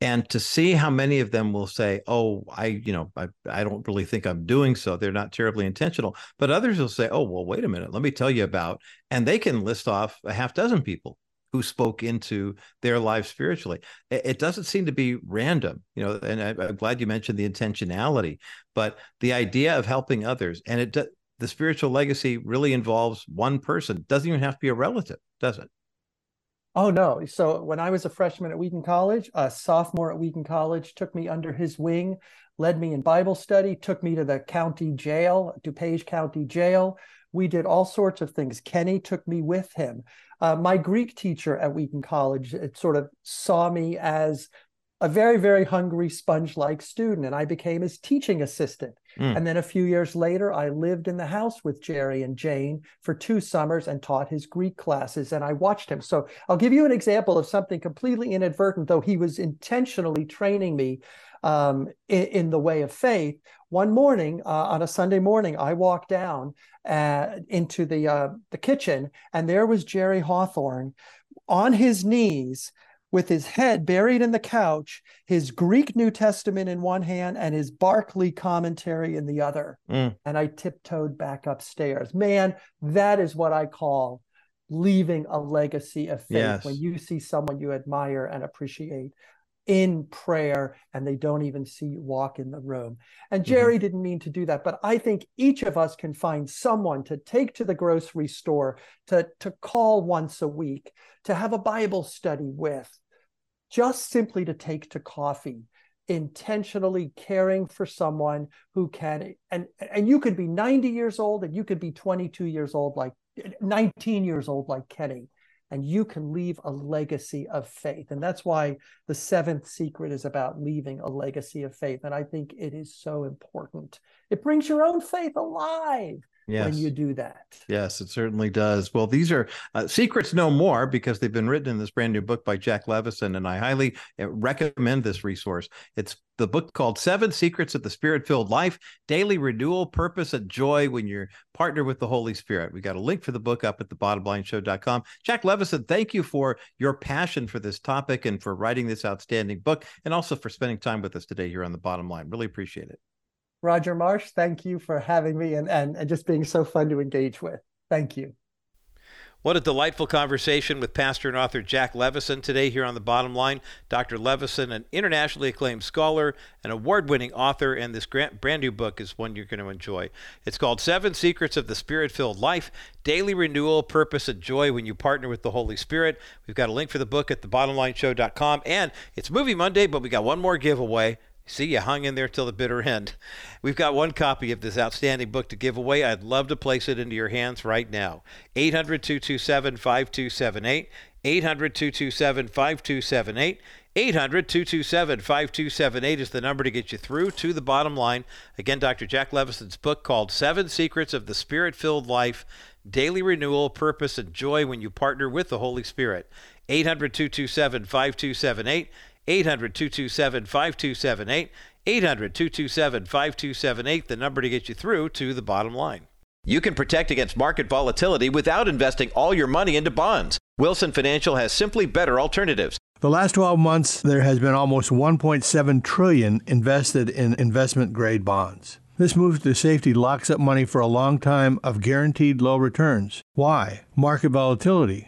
And to see how many of them will say, "Oh, I, you know, I, I don't really think I'm doing so." They're not terribly intentional, but others will say, "Oh, well, wait a minute, let me tell you about," and they can list off a half dozen people who spoke into their life spiritually. It, doesn't seem to be random, you know. And I, am glad you mentioned the intentionality, but the idea of helping others, and it the spiritual legacy really involves one person. Doesn't even have to be a relative, does it? Oh no! So when I was a freshman at Wheaton College, a sophomore at Wheaton College took me under his wing, led me in Bible study, took me to the county jail, DuPage County Jail. We did all sorts of things. Kenny took me with him. Uh, my Greek teacher at Wheaton College it sort of saw me as a very, very hungry sponge like student, and I became his teaching assistant. Mm. And then a few years later, I lived in the house with Jerry and Jane for two summers and taught his Greek classes, and I watched him. So I'll give you an example of something completely inadvertent, though he was intentionally training me um, in, in, the way of faith. One morning, uh, on a Sunday morning, I walked down uh, into the uh, the kitchen, and there was Jerry Hawthorne on his knees with his head buried in the couch, his Greek New Testament in one hand and his Barclay commentary in the other. Mm. And I tiptoed back upstairs. Man, that is what I call leaving a legacy of faith yes. when you see someone you admire and appreciate in prayer and they don't even see you walk in the room. And mm-hmm. Jerry mm-hmm. didn't mean to do that, but I think each of us can find someone to take to the grocery store, to, to call once a week, to have a Bible study with, just simply to take to coffee intentionally caring for someone who can and and you could be 90 years old and you could be 22 years old like 19 years old like Kenny and you can leave a legacy of faith. And that's why the seventh secret is about leaving a legacy of faith. And I think it is so important. It brings your own faith alive. Yes. when you do that. Yes, it certainly does. Well, these are uh, secrets no more because they've been written in this brand new book by Jack Levison, and I highly uh, recommend this resource. It's the book called Seven Secrets of the Spirit Filled Life Daily Renewal, Purpose, and Joy When You're Partner with the Holy Spirit. We got a link for the book up at the thebottomlineshow.com. Jack Levison, thank you for your passion for this topic and for writing this outstanding book, and also for spending time with us today here on The Bottom Line. Really appreciate it. Roger Marsh, thank you for having me and, and, and just being so fun to engage with. Thank you. What a delightful conversation with pastor and author Jack Levison today here on The Bottom Line. Dr. Levison, an internationally acclaimed scholar, an award winning author, and this brand new book is one you're going to enjoy. It's called Seven Secrets of the Spirit Filled Life Daily Renewal, Purpose, and Joy When You Partner with the Holy Spirit. We've got a link for the book at thebottomlineshow.com. And it's Movie Monday, but we got one more giveaway. See, you hung in there till the bitter end. We've got one copy of this outstanding book to give away. I'd love to place it into your hands right now. 800 227 5278. 800 227 5278. 800 227 5278 is the number to get you through to the bottom line. Again, Dr. Jack Levison's book called Seven Secrets of the Spirit Filled Life Daily Renewal, Purpose, and Joy When You Partner with the Holy Spirit. 800 227 5278. 800 227 5278. 800 227 5278, the number to get you through to the bottom line. You can protect against market volatility without investing all your money into bonds. Wilson Financial has simply better alternatives. The last 12 months there has been almost 1.7 trillion invested in investment grade bonds. This move to safety locks up money for a long time of guaranteed low returns. Why? Market volatility.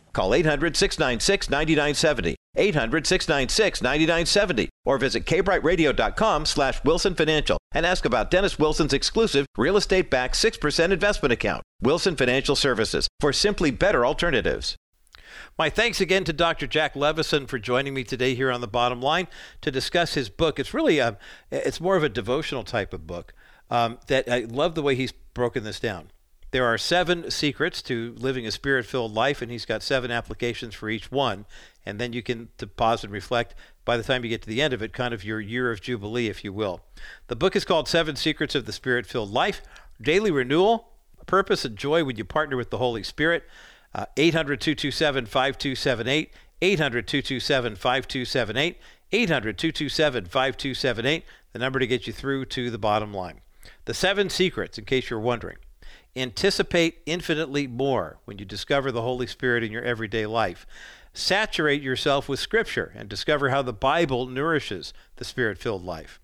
Call 800 696 9970. 800 696 9970 or visit kbrightradio.com slash wilson financial and ask about dennis wilson's exclusive real estate backed 6% investment account wilson financial services for simply better alternatives my thanks again to Dr. Jack Levison for joining me today here on the Bottom Line to discuss his book. It's really a, it's more of a devotional type of book. Um, that I love the way he's broken this down There are seven secrets to living a spirit filled life, and he's got seven applications for each one. And then you can pause and reflect by the time you get to the end of it, kind of your year of Jubilee, if you will. The book is called Seven Secrets of the Spirit Filled Life Daily Renewal, Purpose and Joy when you partner with the Holy Spirit. Uh, 800 227 5278. 800 227 5278. 800 227 5278, the number to get you through to the bottom line. The seven secrets, in case you're wondering. Anticipate infinitely more when you discover the Holy Spirit in your everyday life. Saturate yourself with Scripture and discover how the Bible nourishes the Spirit filled life.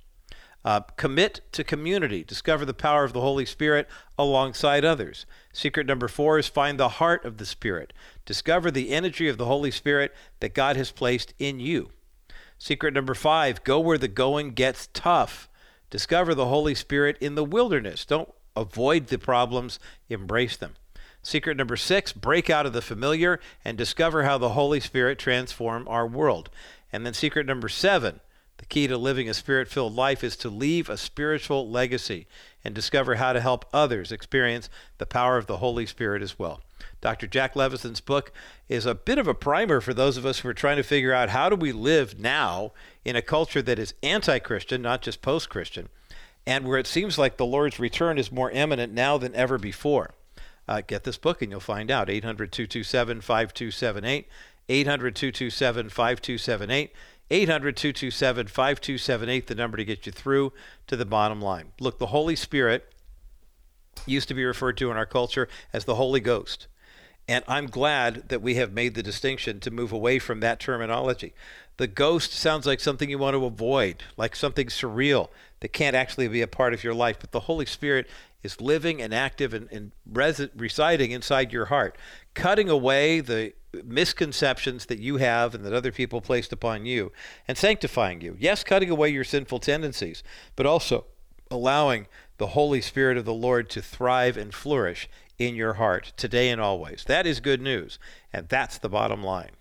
Uh, commit to community. Discover the power of the Holy Spirit alongside others. Secret number four is find the heart of the Spirit. Discover the energy of the Holy Spirit that God has placed in you. Secret number five go where the going gets tough. Discover the Holy Spirit in the wilderness. Don't avoid the problems, embrace them. Secret number six break out of the familiar and discover how the Holy Spirit transform our world. And then secret number seven the key to living a spirit filled life is to leave a spiritual legacy and discover how to help others experience the power of the Holy Spirit as well. Dr. Jack Levison's book is a bit of a primer for those of us who are trying to figure out how do we live now in a culture that is anti-Christian, not just post-Christian, and where it seems like the Lord's return is more imminent now than ever before. Uh, get this book and you'll find out. 800 227 5278. 800 227 5278. 800 227 5278, the number to get you through to the bottom line. Look, the Holy Spirit used to be referred to in our culture as the Holy Ghost. And I'm glad that we have made the distinction to move away from that terminology. The ghost sounds like something you want to avoid, like something surreal that can't actually be a part of your life. But the Holy Spirit is living and active and, and res- residing inside your heart, cutting away the misconceptions that you have and that other people placed upon you, and sanctifying you. Yes, cutting away your sinful tendencies, but also allowing the Holy Spirit of the Lord to thrive and flourish in your heart today and always. That is good news, and that's the bottom line.